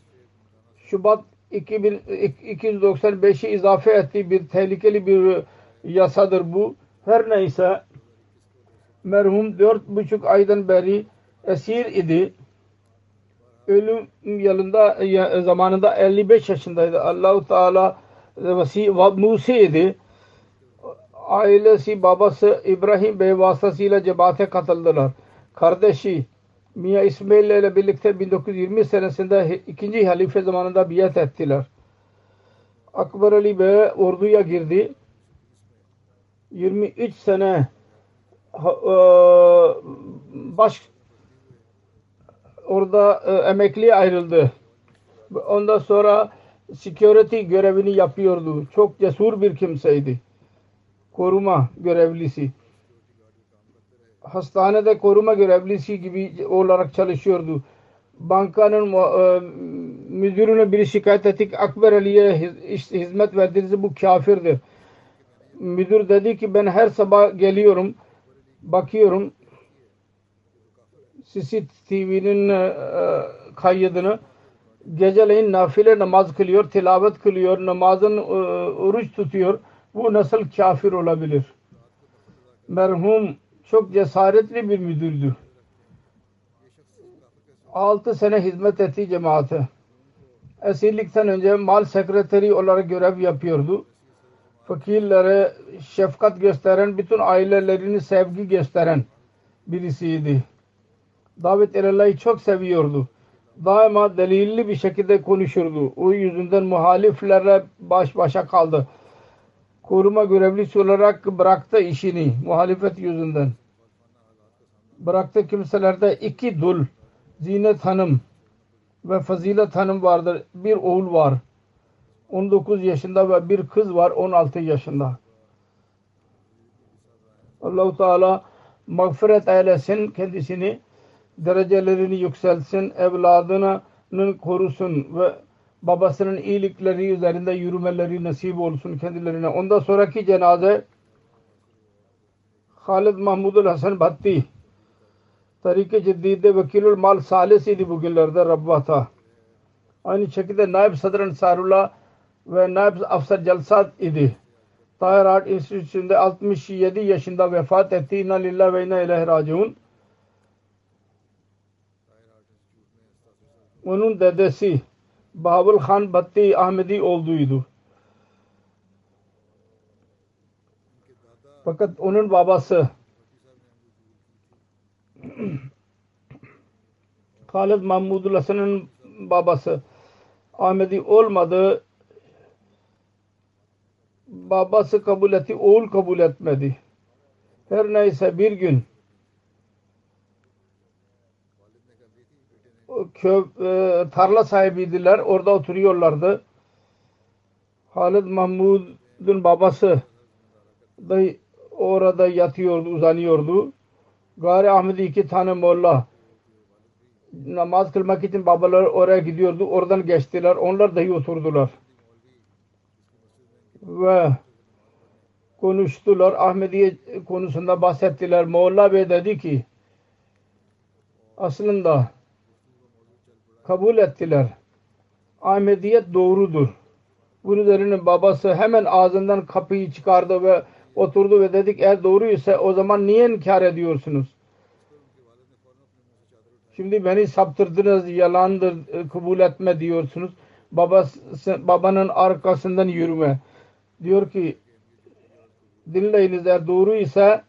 Şubat 295'i izafe etti. Bir tehlikeli bir yasadır bu. Her neyse merhum dört buçuk aydan beri esir idi. Ölüm yılında zamanında 55 yaşındaydı. Allahu Teala vasi Musi idi. Ailesi babası İbrahim Bey vasıtasıyla cemaate katıldılar. Kardeşi Mia İsmail ile birlikte 1920 senesinde ikinci halife zamanında biat ettiler. Akbar Ali Bey orduya girdi. 23 sene e, baş orada e, emekli ayrıldı. Ondan sonra security görevini yapıyordu. Çok cesur bir kimseydi. Koruma görevlisi. Hastanede koruma görevlisi gibi olarak çalışıyordu. Bankanın e, müdürüne biri şikayet ettik. Akber Ali'ye hizmet verdiğinizi bu kafirdir. Müdür dedi ki ben her sabah geliyorum bakıyorum CCTV'nin e, kaydını geceleyin nafile namaz kılıyor, tilavet kılıyor, namazın e, oruç tutuyor. Bu nasıl kafir olabilir? Merhum çok cesaretli bir müdürdü. Altı sene hizmet etti cemaate. Esirlikten önce mal sekreteri olarak görev yapıyordu. Fakirlere şefkat gösteren, bütün ailelerini sevgi gösteren birisiydi. Davet Allah'ı çok seviyordu. Daima delilli bir şekilde konuşurdu. O yüzünden muhaliflerle baş başa kaldı. Koruma görevlisi olarak bıraktı işini muhalefet yüzünden. Bıraktı kimselerde iki dul, Zinet Hanım ve Fazilet Hanım vardır. Bir oğul var. 19 yaşında ve bir kız var 16 yaşında. Allahu Teala mağfiret eylesin kendisini derecelerini yükselsin evladının korusun ve babasının iyilikleri üzerinde yürümeleri nasip olsun kendilerine. Ondan sonraki cenaze Halid Mahmudul Hasan Bhatti Tarike Ciddide Vekilul Mal Salesiydi bugünlerde Rabbata. Aynı şekilde Naib Sadr Ansarullah ve Naib Afsar Jalsat idi. Tahir Art Enstitüsü'nde 67 yaşında vefat etti. İnna lillahi ve inna ilahi raciun. Onun dedesi Bahabul Khan Batti Ahmedi olduğuydu. Fakat onun babası Khalid Mahmudul Hasan'ın babası Ahmedi olmadı. Babası kabul etti, oğul kabul etmedi. Her neyse bir gün kö, e, tarla sahibiydiler. Orada oturuyorlardı. Halid Mahmud'un babası da orada yatıyordu, uzanıyordu. Gari Ahmedi iki tane molla namaz kılmak için babalar oraya gidiyordu. Oradan geçtiler. Onlar dahi oturdular. Ve konuştular. Ahmediye konusunda bahsettiler. Molla Bey dedi ki aslında kabul ettiler. Ahmediyet doğrudur. Bunun üzerine babası hemen ağzından kapıyı çıkardı ve oturdu ve dedik eğer doğruysa o zaman niye inkar ediyorsunuz? Şimdi beni saptırdınız yalandır e, kabul etme diyorsunuz. Babası, babanın arkasından yürüme. Diyor ki dinleyiniz eğer doğruysa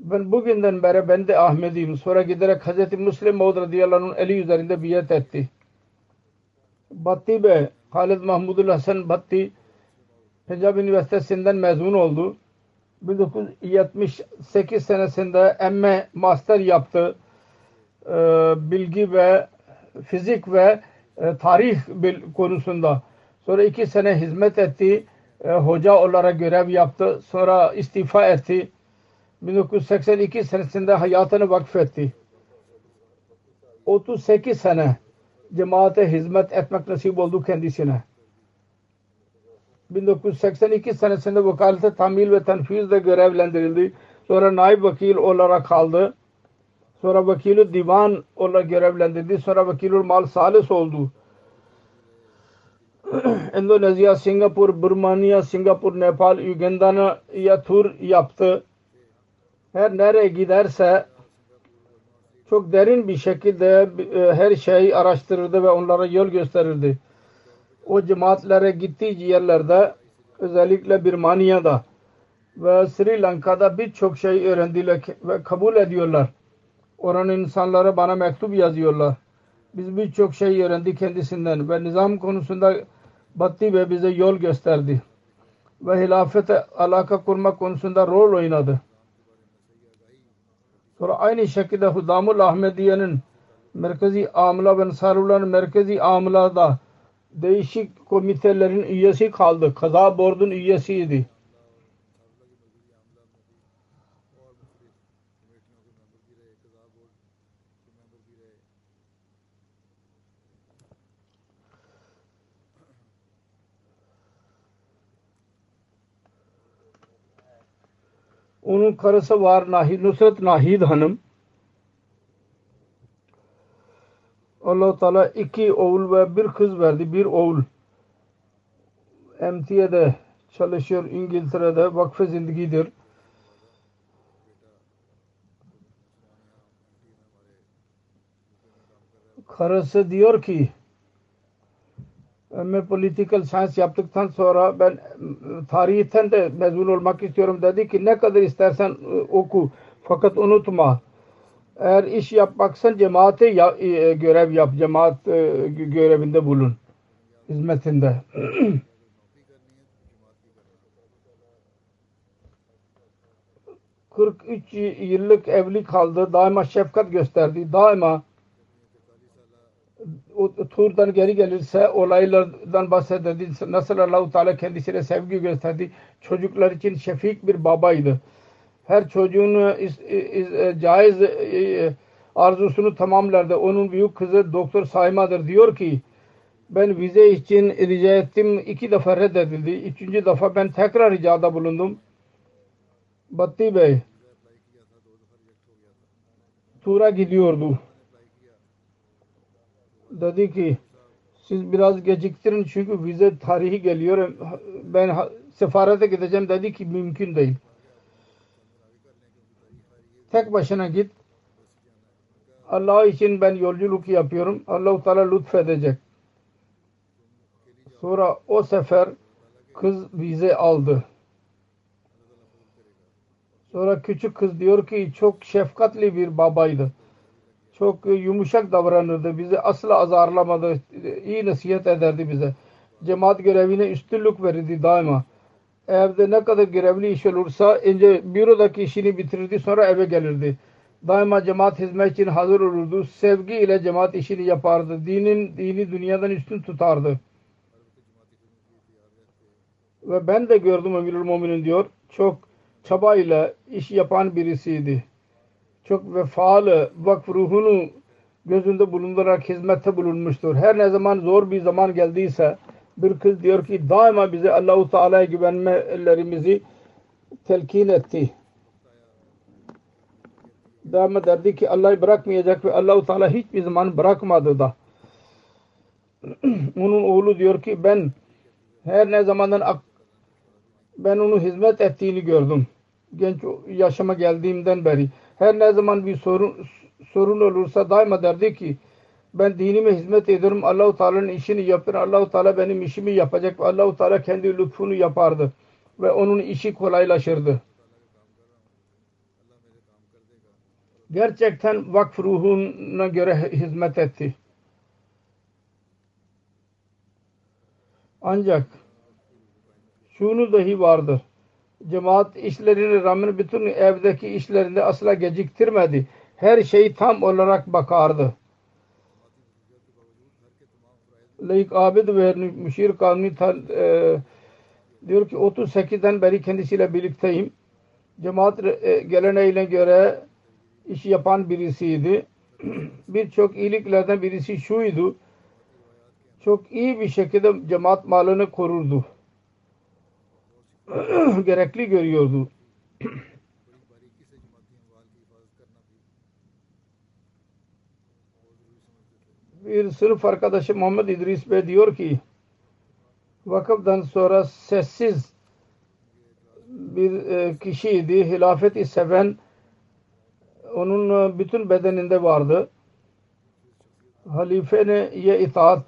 ben bugünden beri ben de Ahmediyim. Sonra giderek Hz. Müslim Maud radıyallahu eli üzerinde biyet etti. Batti Bey, Halid Mahmudul Hasan Batti Punjab Üniversitesi'nden mezun oldu. 1978 senesinde emme master yaptı. Ee, bilgi ve fizik ve e, tarih konusunda. Sonra iki sene hizmet etti. E, hoca olarak görev yaptı. Sonra istifa etti. 1982 senesinde hayatını vakfetti. 38 sene cemaate hizmet etmek nasip oldu kendisine. 1982 senesinde vakalete tamil ve tenfizde görevlendirildi. Sonra naib vakil olarak kaldı. Sonra vakilü divan olarak görevlendirdi. Sonra vakilü mal salis oldu. Endonezya, Singapur, Burmanya, Singapur, Nepal, Uganda'ya tur yaptı. Her nereye giderse çok derin bir şekilde e, her şeyi araştırırdı ve onlara yol gösterirdi. O cemaatlere gittiği yerlerde özellikle Birmanya'da ve Sri Lanka'da birçok şey öğrendiler ve kabul ediyorlar. Oranın insanları bana mektup yazıyorlar. Biz birçok şey öğrendik kendisinden ve nizam konusunda Batti ve bize yol gösterdi. Ve hilafete alaka kurma konusunda rol oynadı. Sonra aynı şekilde Hudamul Ahmediye'nin Merkezi Amla ve Ensarullah'ın Merkezi Amla'da değişik komitelerin üyesi kaldı. Kaza Board'un üyesiydi. Onun karısı var Nahid, Nusret Nahid Hanım. allah Teala iki oğul ve bir kız verdi. Bir oğul MT'de çalışıyor İngiltere'de vakfe zindigidir. Karısı diyor ki ben political science yaptıktan sonra ben tarihten de mezun olmak istiyorum dedi ki ne kadar istersen e, oku. Fakat unutma. Eğer iş yapmaksan cemaate ya, e, görev yap. Cemaat görevinde bulun. hizmetinde. 43 yıllık evli kaldı. Daima şefkat gösterdi. Daima o turdan geri gelirse olaylardan bahsederdi. Nasıl Allah-u Teala kendisine sevgi gösterdi. Çocuklar için şefik bir babaydı. Her çocuğun is, is, e, caiz e, arzusunu tamamlardı. Onun büyük kızı Doktor Sayma'dır. Diyor ki ben vize için rica ettim. iki defa reddedildi. Üçüncü defa ben tekrar ricada bulundum. Batti Bey Tur'a gidiyordu dedi ki siz biraz geciktirin çünkü vize tarihi geliyor. Ben sefarete gideceğim dedi ki mümkün değil. Tek başına git. Allah için ben yolculuk yapıyorum. Allah-u Teala lütfedecek. Sonra o sefer kız vize aldı. Sonra küçük kız diyor ki çok şefkatli bir babaydı çok yumuşak davranırdı. Bizi asla azarlamadı. iyi nasihat ederdi bize. Cemaat görevine üstünlük verirdi daima. Evde ne kadar görevli iş olursa önce bürodaki işini bitirirdi sonra eve gelirdi. Daima cemaat hizmet için hazır olurdu. Sevgi ile cemaat işini yapardı. Dinin, dini dünyadan üstün tutardı. Ve ben de gördüm Emirül Muminin diyor. Çok çabayla iş yapan birisiydi çok vefalı vakf ruhunu gözünde bulundurarak hizmette bulunmuştur. Her ne zaman zor bir zaman geldiyse bir kız diyor ki daima bize Allahu Teala'ya güvenmelerimizi telkin etti. Daima derdi ki Allah'ı bırakmayacak ve Allahu Teala hiçbir zaman bırakmadı da. Onun oğlu diyor ki ben her ne zamandan ben onu hizmet ettiğini gördüm. Genç yaşama geldiğimden beri. Her ne zaman bir sorun sorun olursa daima derdi ki ben dinime hizmet ediyorum. Allahu Teala'nın işini yapar. Allahu Teala benim işimi yapacak Allahu Teala kendi lütfunu yapardı ve onun işi kolaylaşırdı. Gerçekten vakf ruhuna göre hizmet etti. Ancak şunu dahi vardır. Cemaat işlerine rağmen bütün evdeki işlerinde asla geciktirmedi. Her şeyi tam olarak bakardı. Layık Abid ve Müşir Kanuni e, diyor ki 38'den beri kendisiyle birlikteyim. Cemaat e, geleneğine göre iş yapan birisiydi. Birçok iyiliklerden birisi şuydu. Çok iyi bir şekilde cemaat malını korurdu. Gerekli görüyordu. bir sınıf arkadaşı Muhammed İdris Bey diyor ki vakıftan sonra sessiz bir e, kişiydi. Hilafeti seven onun e, bütün bedeninde vardı. Halifeye itaat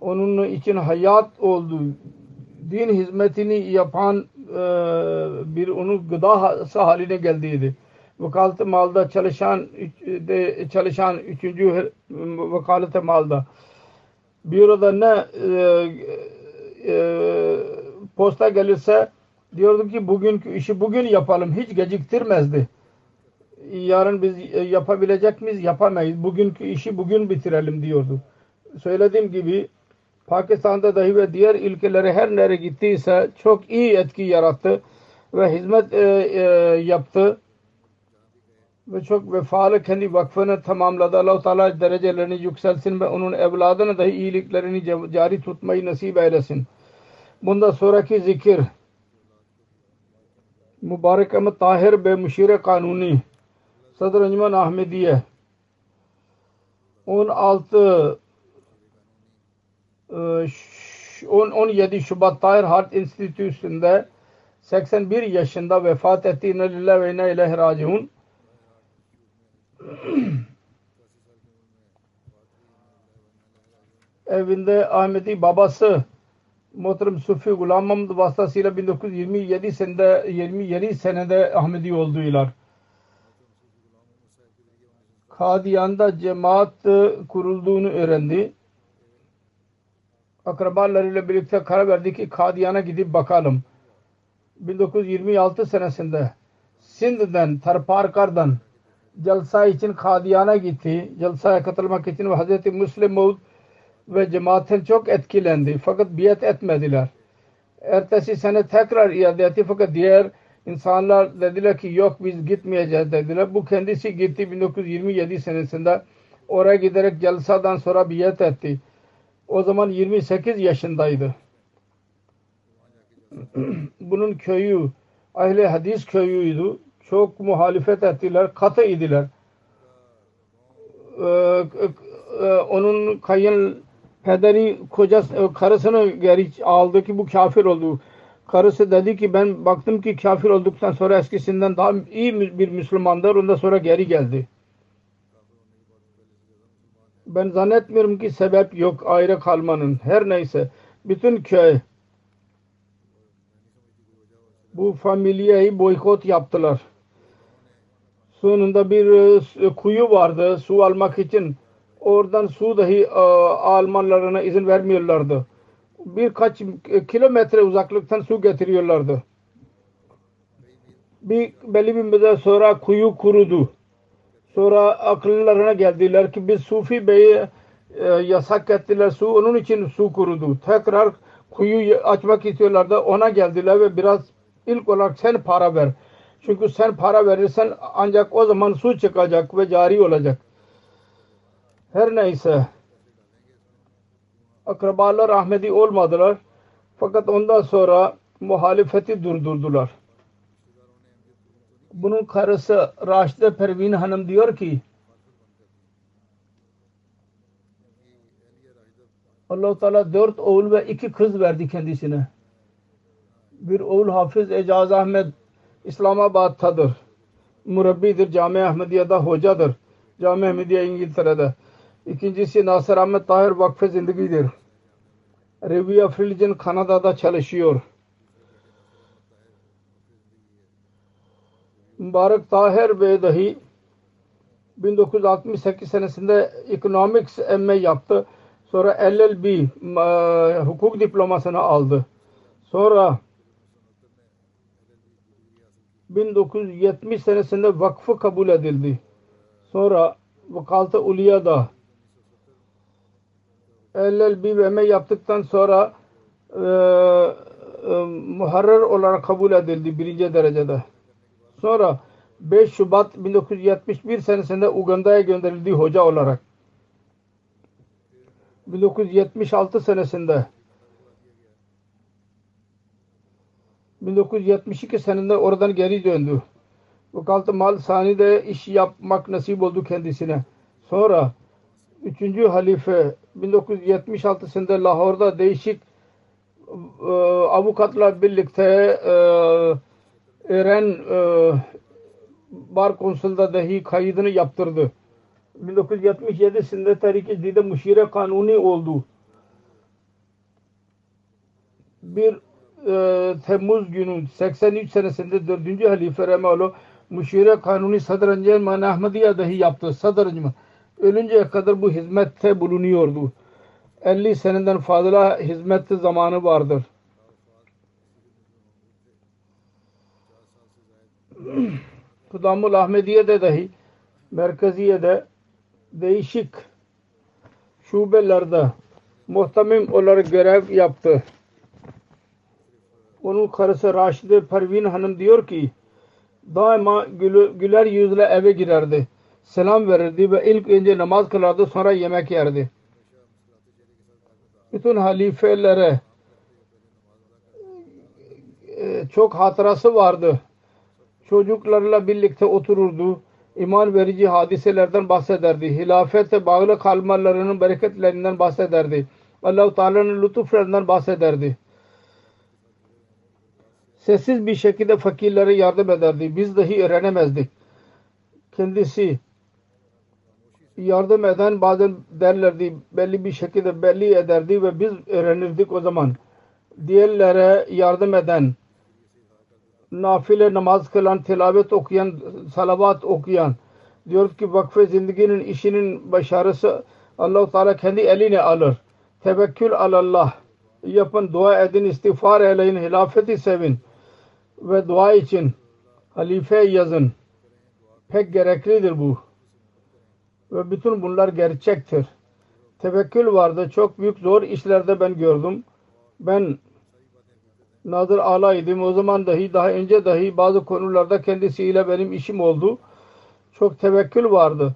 onun için hayat oldu. Din hizmetini yapan e, bir onun gıdası haline geldiydi vekalet malda çalışan de çalışan üçüncü vekalet malda. Büroda ne e, e, posta gelirse diyordu ki bugünkü işi bugün yapalım. Hiç geciktirmezdi. Yarın biz yapabilecek miyiz? Yapamayız. Bugünkü işi bugün bitirelim. diyordu. Söylediğim gibi Pakistan'da dahi ve diğer ülkelere her nereye gittiyse çok iyi etki yarattı ve hizmet e, e, yaptı ve çok vefalı kendi vakfını tamamladı. Allah-u Teala derecelerini yükselsin ve onun evladına dahi iyiliklerini cari tutmayı nasip eylesin. Bundan sonraki zikir Mübarek Ahmet Tahir Bey Müşire Kanuni Sadr Encümen Ahmediye 16 17 Şubat Tahir Heart Enstitüsü'nde 81 yaşında vefat etti. İnne lillahi ve inne ileyhi raciun. evinde Ahmet'i babası Muhterem Sufi Gulam Mahmud vasıtasıyla 1927 senede 27 senede Ahmedi oldular. Kadiyan'da cemaat kurulduğunu öğrendi. Akrabalarıyla birlikte karar verdi ki Kadiyan'a gidip bakalım. 1926 senesinde Sindh'den, Tarparkar'dan jalsa için Kadiyan'a gitti. Jalsaya katılmak için Hz. Müslim Maud ve cemaatten çok etkilendi. Fakat biat etmediler. Ertesi sene tekrar iade etti fakat diğer insanlar dediler ki yok biz gitmeyeceğiz dediler. Bu kendisi gitti 1927 senesinde. Oraya giderek jalsadan sonra biat etti. O zaman 28 yaşındaydı. Bunun köyü ahli hadis köyüydü çok muhalefet ettiler, katı idiler. Ee, e, onun kayın pederi kocası, e, karısını geri aldı ki bu kafir oldu. Karısı dedi ki ben baktım ki kafir olduktan sonra eskisinden daha iyi bir Müslümandır. Ondan sonra geri geldi. Ben zannetmiyorum ki sebep yok ayrı kalmanın. Her neyse. Bütün köy bu familyayı boykot yaptılar sonunda bir e, kuyu vardı su almak için. Oradan su dahi e, Almanlarına izin vermiyorlardı. Birkaç kilometre uzaklıktan su getiriyorlardı. Bir belli bir müddet sonra kuyu kurudu. Sonra akıllarına geldiler ki biz Sufi Bey'i e, yasak ettiler su. Onun için su kurudu. Tekrar kuyu açmak istiyorlardı. Ona geldiler ve biraz ilk olarak sen para ver çünkü sen para verirsen ancak o zaman su çıkacak ve cari olacak. Her neyse akrabalar Ahmedi olmadılar. Fakat ondan sonra muhalefeti durdurdular. Bunun karısı Raşide Pervin Hanım diyor ki Allah-u Teala dört oğul ve iki kız verdi kendisine. Bir oğul Hafız Ecaz Ahmet İslamabad'tadır. Murabbidir. Cami Ahmediye'de hocadır. Cami Ahmediye İngiltere'de. İkincisi Nasır Ahmet Tahir Vakfı Zindigidir. Review of Religion Kanada'da çalışıyor. Mübarek Tahir Bey dahi 1968 senesinde Economics MA yaptı. Sonra LLB hukuk diplomasını aldı. Sonra 1970 senesinde vakfı kabul edildi. Sonra Vakalta Uliya'da LLB ve yaptıktan sonra e, e, muharrer olarak kabul edildi birinci derecede. Sonra 5 Şubat 1971 senesinde Uganda'ya gönderildi hoca olarak. 1976 senesinde 1972 senesinde oradan geri döndü. Vakalat Mal Sani'de iş yapmak nasip oldu kendisine. Sonra 3. halife 1976 senesinde Lahor'da değişik e, avukatla birlikte e, Eren e, Bar Konsul'da dahi kaydını yaptırdı. 1977 senesinde Tahrik-i Dide Müşire Kanuni oldu. Bir e, Temmuz günü 83 senesinde 4. Halife Remalo Müşire Kanuni Sadr Anceman Ahmediye dahi yaptı. Sadr Anceman. Ölünceye kadar bu hizmette bulunuyordu. 50 seneden fazla hizmet zamanı vardır. Kudamul Ahmediye'de dahi Merkeziye'de değişik şubelerde muhtemim olarak görev yaptı. Onun karısı Raşide Pervin Hanım diyor ki daima güler yüzle eve girerdi. Selam verirdi ve ilk önce namaz kılardı sonra yemek yerdi. Bütün halifelere çok hatırası vardı. Çocuklarla birlikte otururdu iman verici hadiselerden bahsederdi. Hilafete bağlı kalmalarının bereketlerinden bahsederdi. Allah-u Teala'nın lütuflarından bahsederdi. Sessiz bir şekilde fakirlere yardım ederdi. Biz dahi öğrenemezdik. Kendisi yardım eden bazen derlerdi belli bir şekilde belli ederdi ve biz öğrenirdik o zaman. Diğerlere yardım eden nafile namaz kılan, tilavet okuyan, salavat okuyan diyor ki vakfe zindaginin işinin başarısı Allah-u Teala kendi eline alır. Tevekkül alallah yapın, dua edin, istiğfar eyleyin, hilafeti sevin ve dua için halife yazın. Pek gereklidir bu. Ve bütün bunlar gerçektir. Tevekkül vardı. Çok büyük zor işlerde ben gördüm. Ben Nadir Ala'ydım. O zaman dahi daha önce dahi bazı konularda kendisiyle benim işim oldu. Çok tevekkül vardı.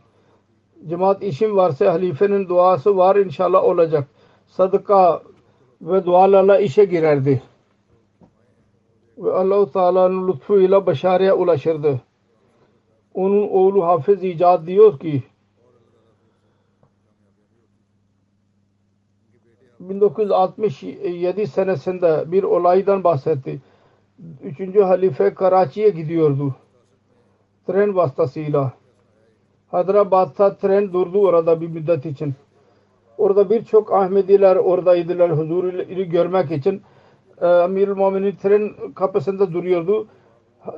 Cemaat işim varsa halifenin duası var inşallah olacak. Sadaka ve dualarla işe girerdi. Ve Allah-u Teala'nın lütfuyla başarıya ulaşırdı. Onun oğlu Hafız İcad diyor ki 1967 senesinde bir olaydan bahsetti. Üçüncü halife Karachi'ye gidiyordu. Tren vasıtasıyla. Hyderabad'da tren durdu orada bir müddet için. Orada birçok Ahmediler oradaydılar huzuru görmek için. Ee, Amirul Mu'minin tren kapısında duruyordu.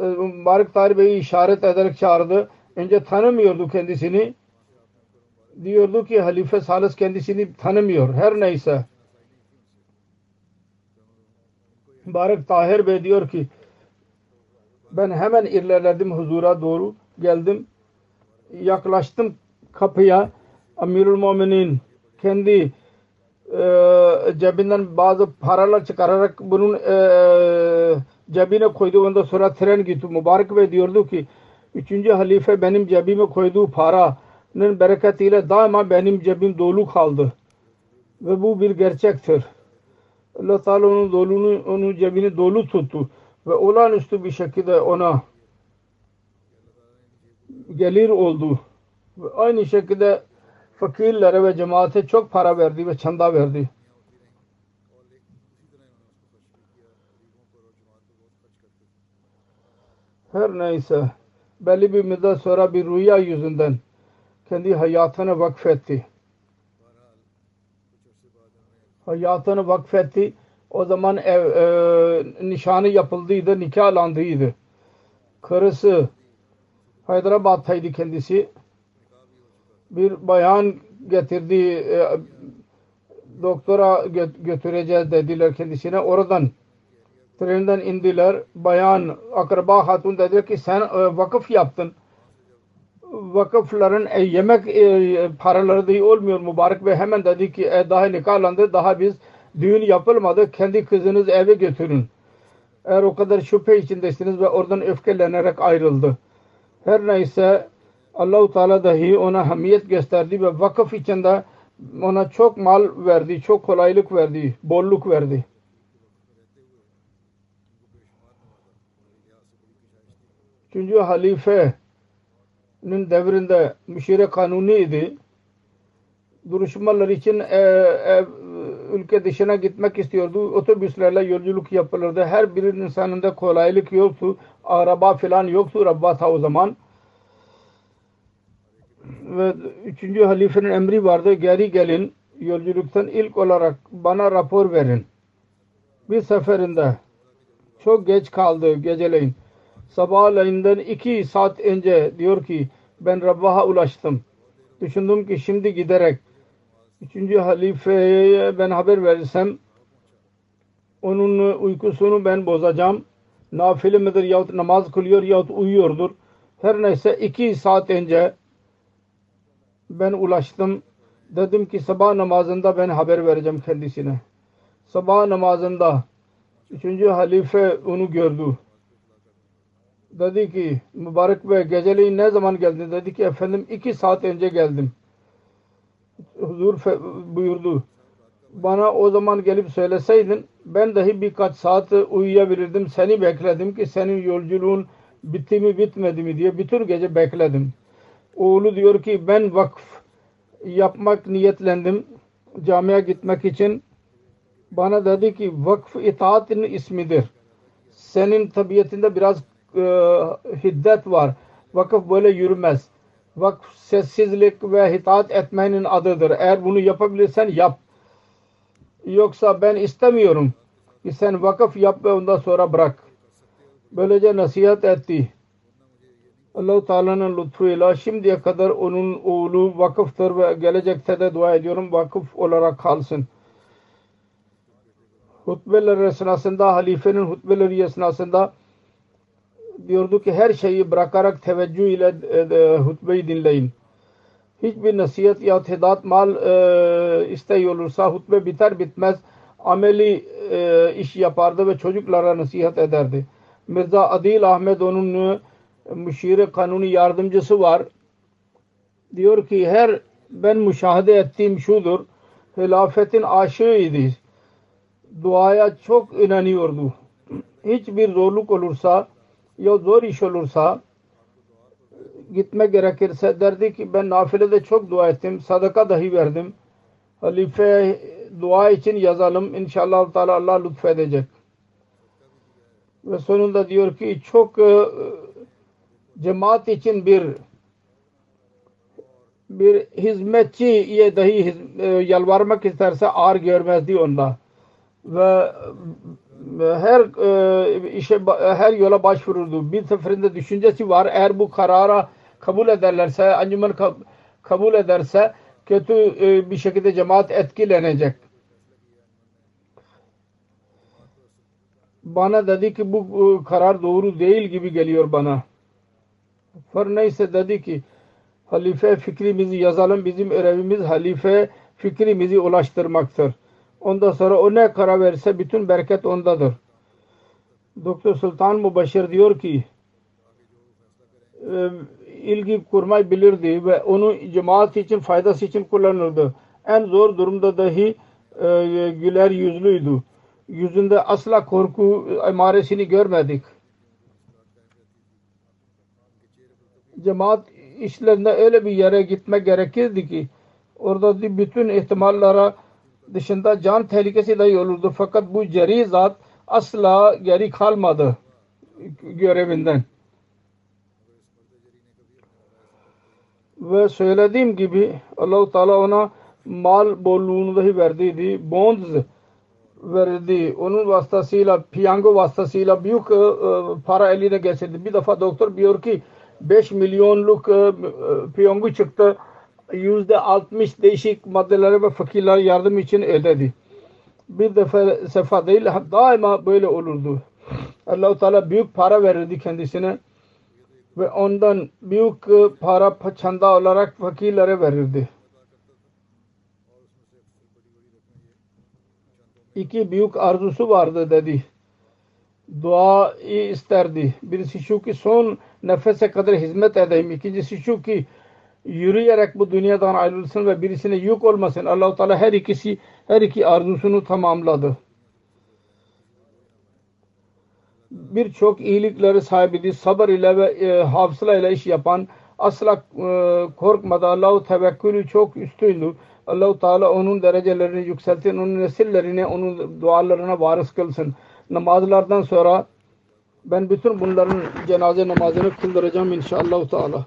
Ee, Mübarek Tahir Bey'i işaret ederek çağırdı. Önce tanımıyordu kendisini. Diyordu ki Halife Salis kendisini tanımıyor. Her neyse. Mübarek Tahir Bey diyor ki ben hemen ilerledim huzura doğru geldim. Yaklaştım kapıya. Amirul Muminin kendi e, cebinden bazı paralar çıkararak bunun e, cebine koydu. Ondan sonra tren gitti. Mübarek Bey diyordu ki üçüncü halife benim cebime koyduğu para bereketiyle daima benim cebim dolu kaldı. Ve bu bir gerçektir. Allah Teala onun dolunu, onun cebini dolu tuttu ve olağanüstü bir şekilde ona gelir oldu. Ve aynı şekilde fakirlere ve cemaate çok para verdi ve çanda verdi. Her neyse belli bir müddet sonra bir rüya yüzünden kendi hayatını vakfetti. Hayatını vakfetti. O zaman ev, e, nişanı yapıldıydı, nikahlandıydı. Karısı Hyderabad'taydı kendisi. Bir bayan getirdi, e, doktora götüreceğiz dediler kendisine. Oradan trenden indiler. Bayan akraba hatun dedi ki sen e, vakıf yaptın. Vakıfların e, yemek e, paraları değil olmuyor mübarek ve hemen dedi ki e, daha nikahlandı daha biz düğün yapılmadı kendi kızınız eve götürün. Eğer o kadar şüphe içindesiniz ve oradan öfkelenerek ayrıldı. Her neyse Allahu Teala dahi ona hamiyet gösterdi ve vakıf içinde ona çok mal verdi, çok kolaylık verdi, bolluk verdi. Üçüncü halifenin devrinde müşire kanuni idi. Duruşmalar için e, e, ülke dışına gitmek istiyordu. Otobüslerle yolculuk yapılırdı. Her bir insanında kolaylık yoktu. Araba falan yoktu Rabbata o zaman. Ve üçüncü halifenin emri vardı. Geri gelin yolculuktan ilk olarak bana rapor verin. Bir seferinde çok geç kaldı geceleyin. Sabahleyinden iki saat önce diyor ki ben Rabbah'a ulaştım. Düşündüm ki şimdi giderek üçüncü halifeye ben haber verirsem onun uykusunu ben bozacağım. Nafile midir yahut namaz kılıyor yahut uyuyordur. Her neyse iki saat önce ben ulaştım. Dedim ki sabah namazında ben haber vereceğim kendisine. Sabah namazında üçüncü halife onu gördü. Dedi ki mübarek bey geceleyin ne zaman geldin? Dedi ki efendim iki saat önce geldim huzur buyurdu. Bana o zaman gelip söyleseydin ben dahi birkaç saat uyuyabilirdim. Seni bekledim ki senin yolculuğun bitti mi bitmedi mi diye bütün gece bekledim. Oğlu diyor ki ben vakf yapmak niyetlendim camiye gitmek için. Bana dedi ki vakf itaatin ismidir. Senin tabiatında biraz e, hiddet var. Vakıf böyle yürümez vakf sessizlik ve hitaat etmenin adıdır. Eğer bunu yapabilirsen yap. Yoksa ben istemiyorum sen vakıf yap ve ondan sonra bırak. Böylece nasihat etti. Allah-u Teala'nın lütfuyla şimdiye kadar onun oğlu vakıftır ve gelecekte de dua ediyorum vakıf olarak kalsın. Hutbeler esnasında halifenin hutbeleri esnasında diyordu ki her şeyi bırakarak teveccüh ile e, e, hutbeyi dinleyin. Hiçbir nasihat ya hidat mal e, isteği olursa hutbe biter bitmez ameli e, iş yapardı ve çocuklara nasihat ederdi. Mirza Adil Ahmet onun müşire kanuni yardımcısı var. Diyor ki her ben müşahede ettiğim şudur. Hilafetin aşığıydı. Duaya çok inanıyordu. Hiçbir zorluk olursa ya zor iş olursa gitme gerekirse derdi ki ben nafilede çok dua ettim. Sadaka dahi verdim. Halife dua için yazalım. İnşallah Teala Allah lütfedecek. Ve sonunda diyor ki çok e, cemaat için bir bir hizmetçiye dahi e, yalvarmak isterse ağır görmezdi onda. Ve her e, işe her yola başvururdu. Bir seferinde düşüncesi var. Eğer bu karara kabul ederlerse, ancümen kabul ederse kötü e, bir şekilde cemaat etkilenecek. Bana dedi ki bu karar doğru değil gibi geliyor bana. Fır neyse dedi ki halife fikrimizi yazalım. Bizim görevimiz halife fikrimizi ulaştırmaktır. Ondan sonra o ne karar verirse bütün bereket ondadır. Doktor Sultan Mubaşir diyor ki ilgi kurmayı bilirdi ve onu cemaat için faydası için kullanırdı. En zor durumda dahi e, güler yüzlüydü. Yüzünde asla korku emaresini görmedik. Cemaat işlerinde öyle bir yere gitmek gerekirdi ki orada bütün ihtimallara dışında can tehlikesi dahi olurdu. Fakat bu ceri zat asla geri kalmadı görevinden. Ve söylediğim gibi Allahu Teala ona mal bolluğunu dahi verdiydi. Bonds verdi. Onun vasıtasıyla, piyango vasıtasıyla büyük e, para eline geçirdi. Bir defa doktor diyor ki 5 milyonluk e, piyango çıktı. Yüzde 60 değişik maddelere ve fakirlere yardım için ödedi. Bir defa sefa değil, daima böyle olurdu. Allah-u Teala büyük para verirdi kendisine ve ondan büyük para çanda olarak fakirlere verirdi. İki büyük arzusu vardı dedi. Dua isterdi. Birisi şu ki son nefese kadar hizmet edeyim. İkincisi şu ki yürüyerek bu dünyadan ayrılsın ve birisine yük olmasın. Allah-u Teala her ikisi her iki arzusunu tamamladı. Birçok iyilikleri sahibiydi. Sabır ile ve e, hafızla ile iş yapan asla e, korkmadı. Allah-u Tevekkülü çok üstündü. Allah-u Teala onun derecelerini yükseltin. Onun nesillerini, onun dualarına varis kılsın. Namazlardan sonra ben bütün bunların cenaze namazını kıldıracağım inşallah Teala.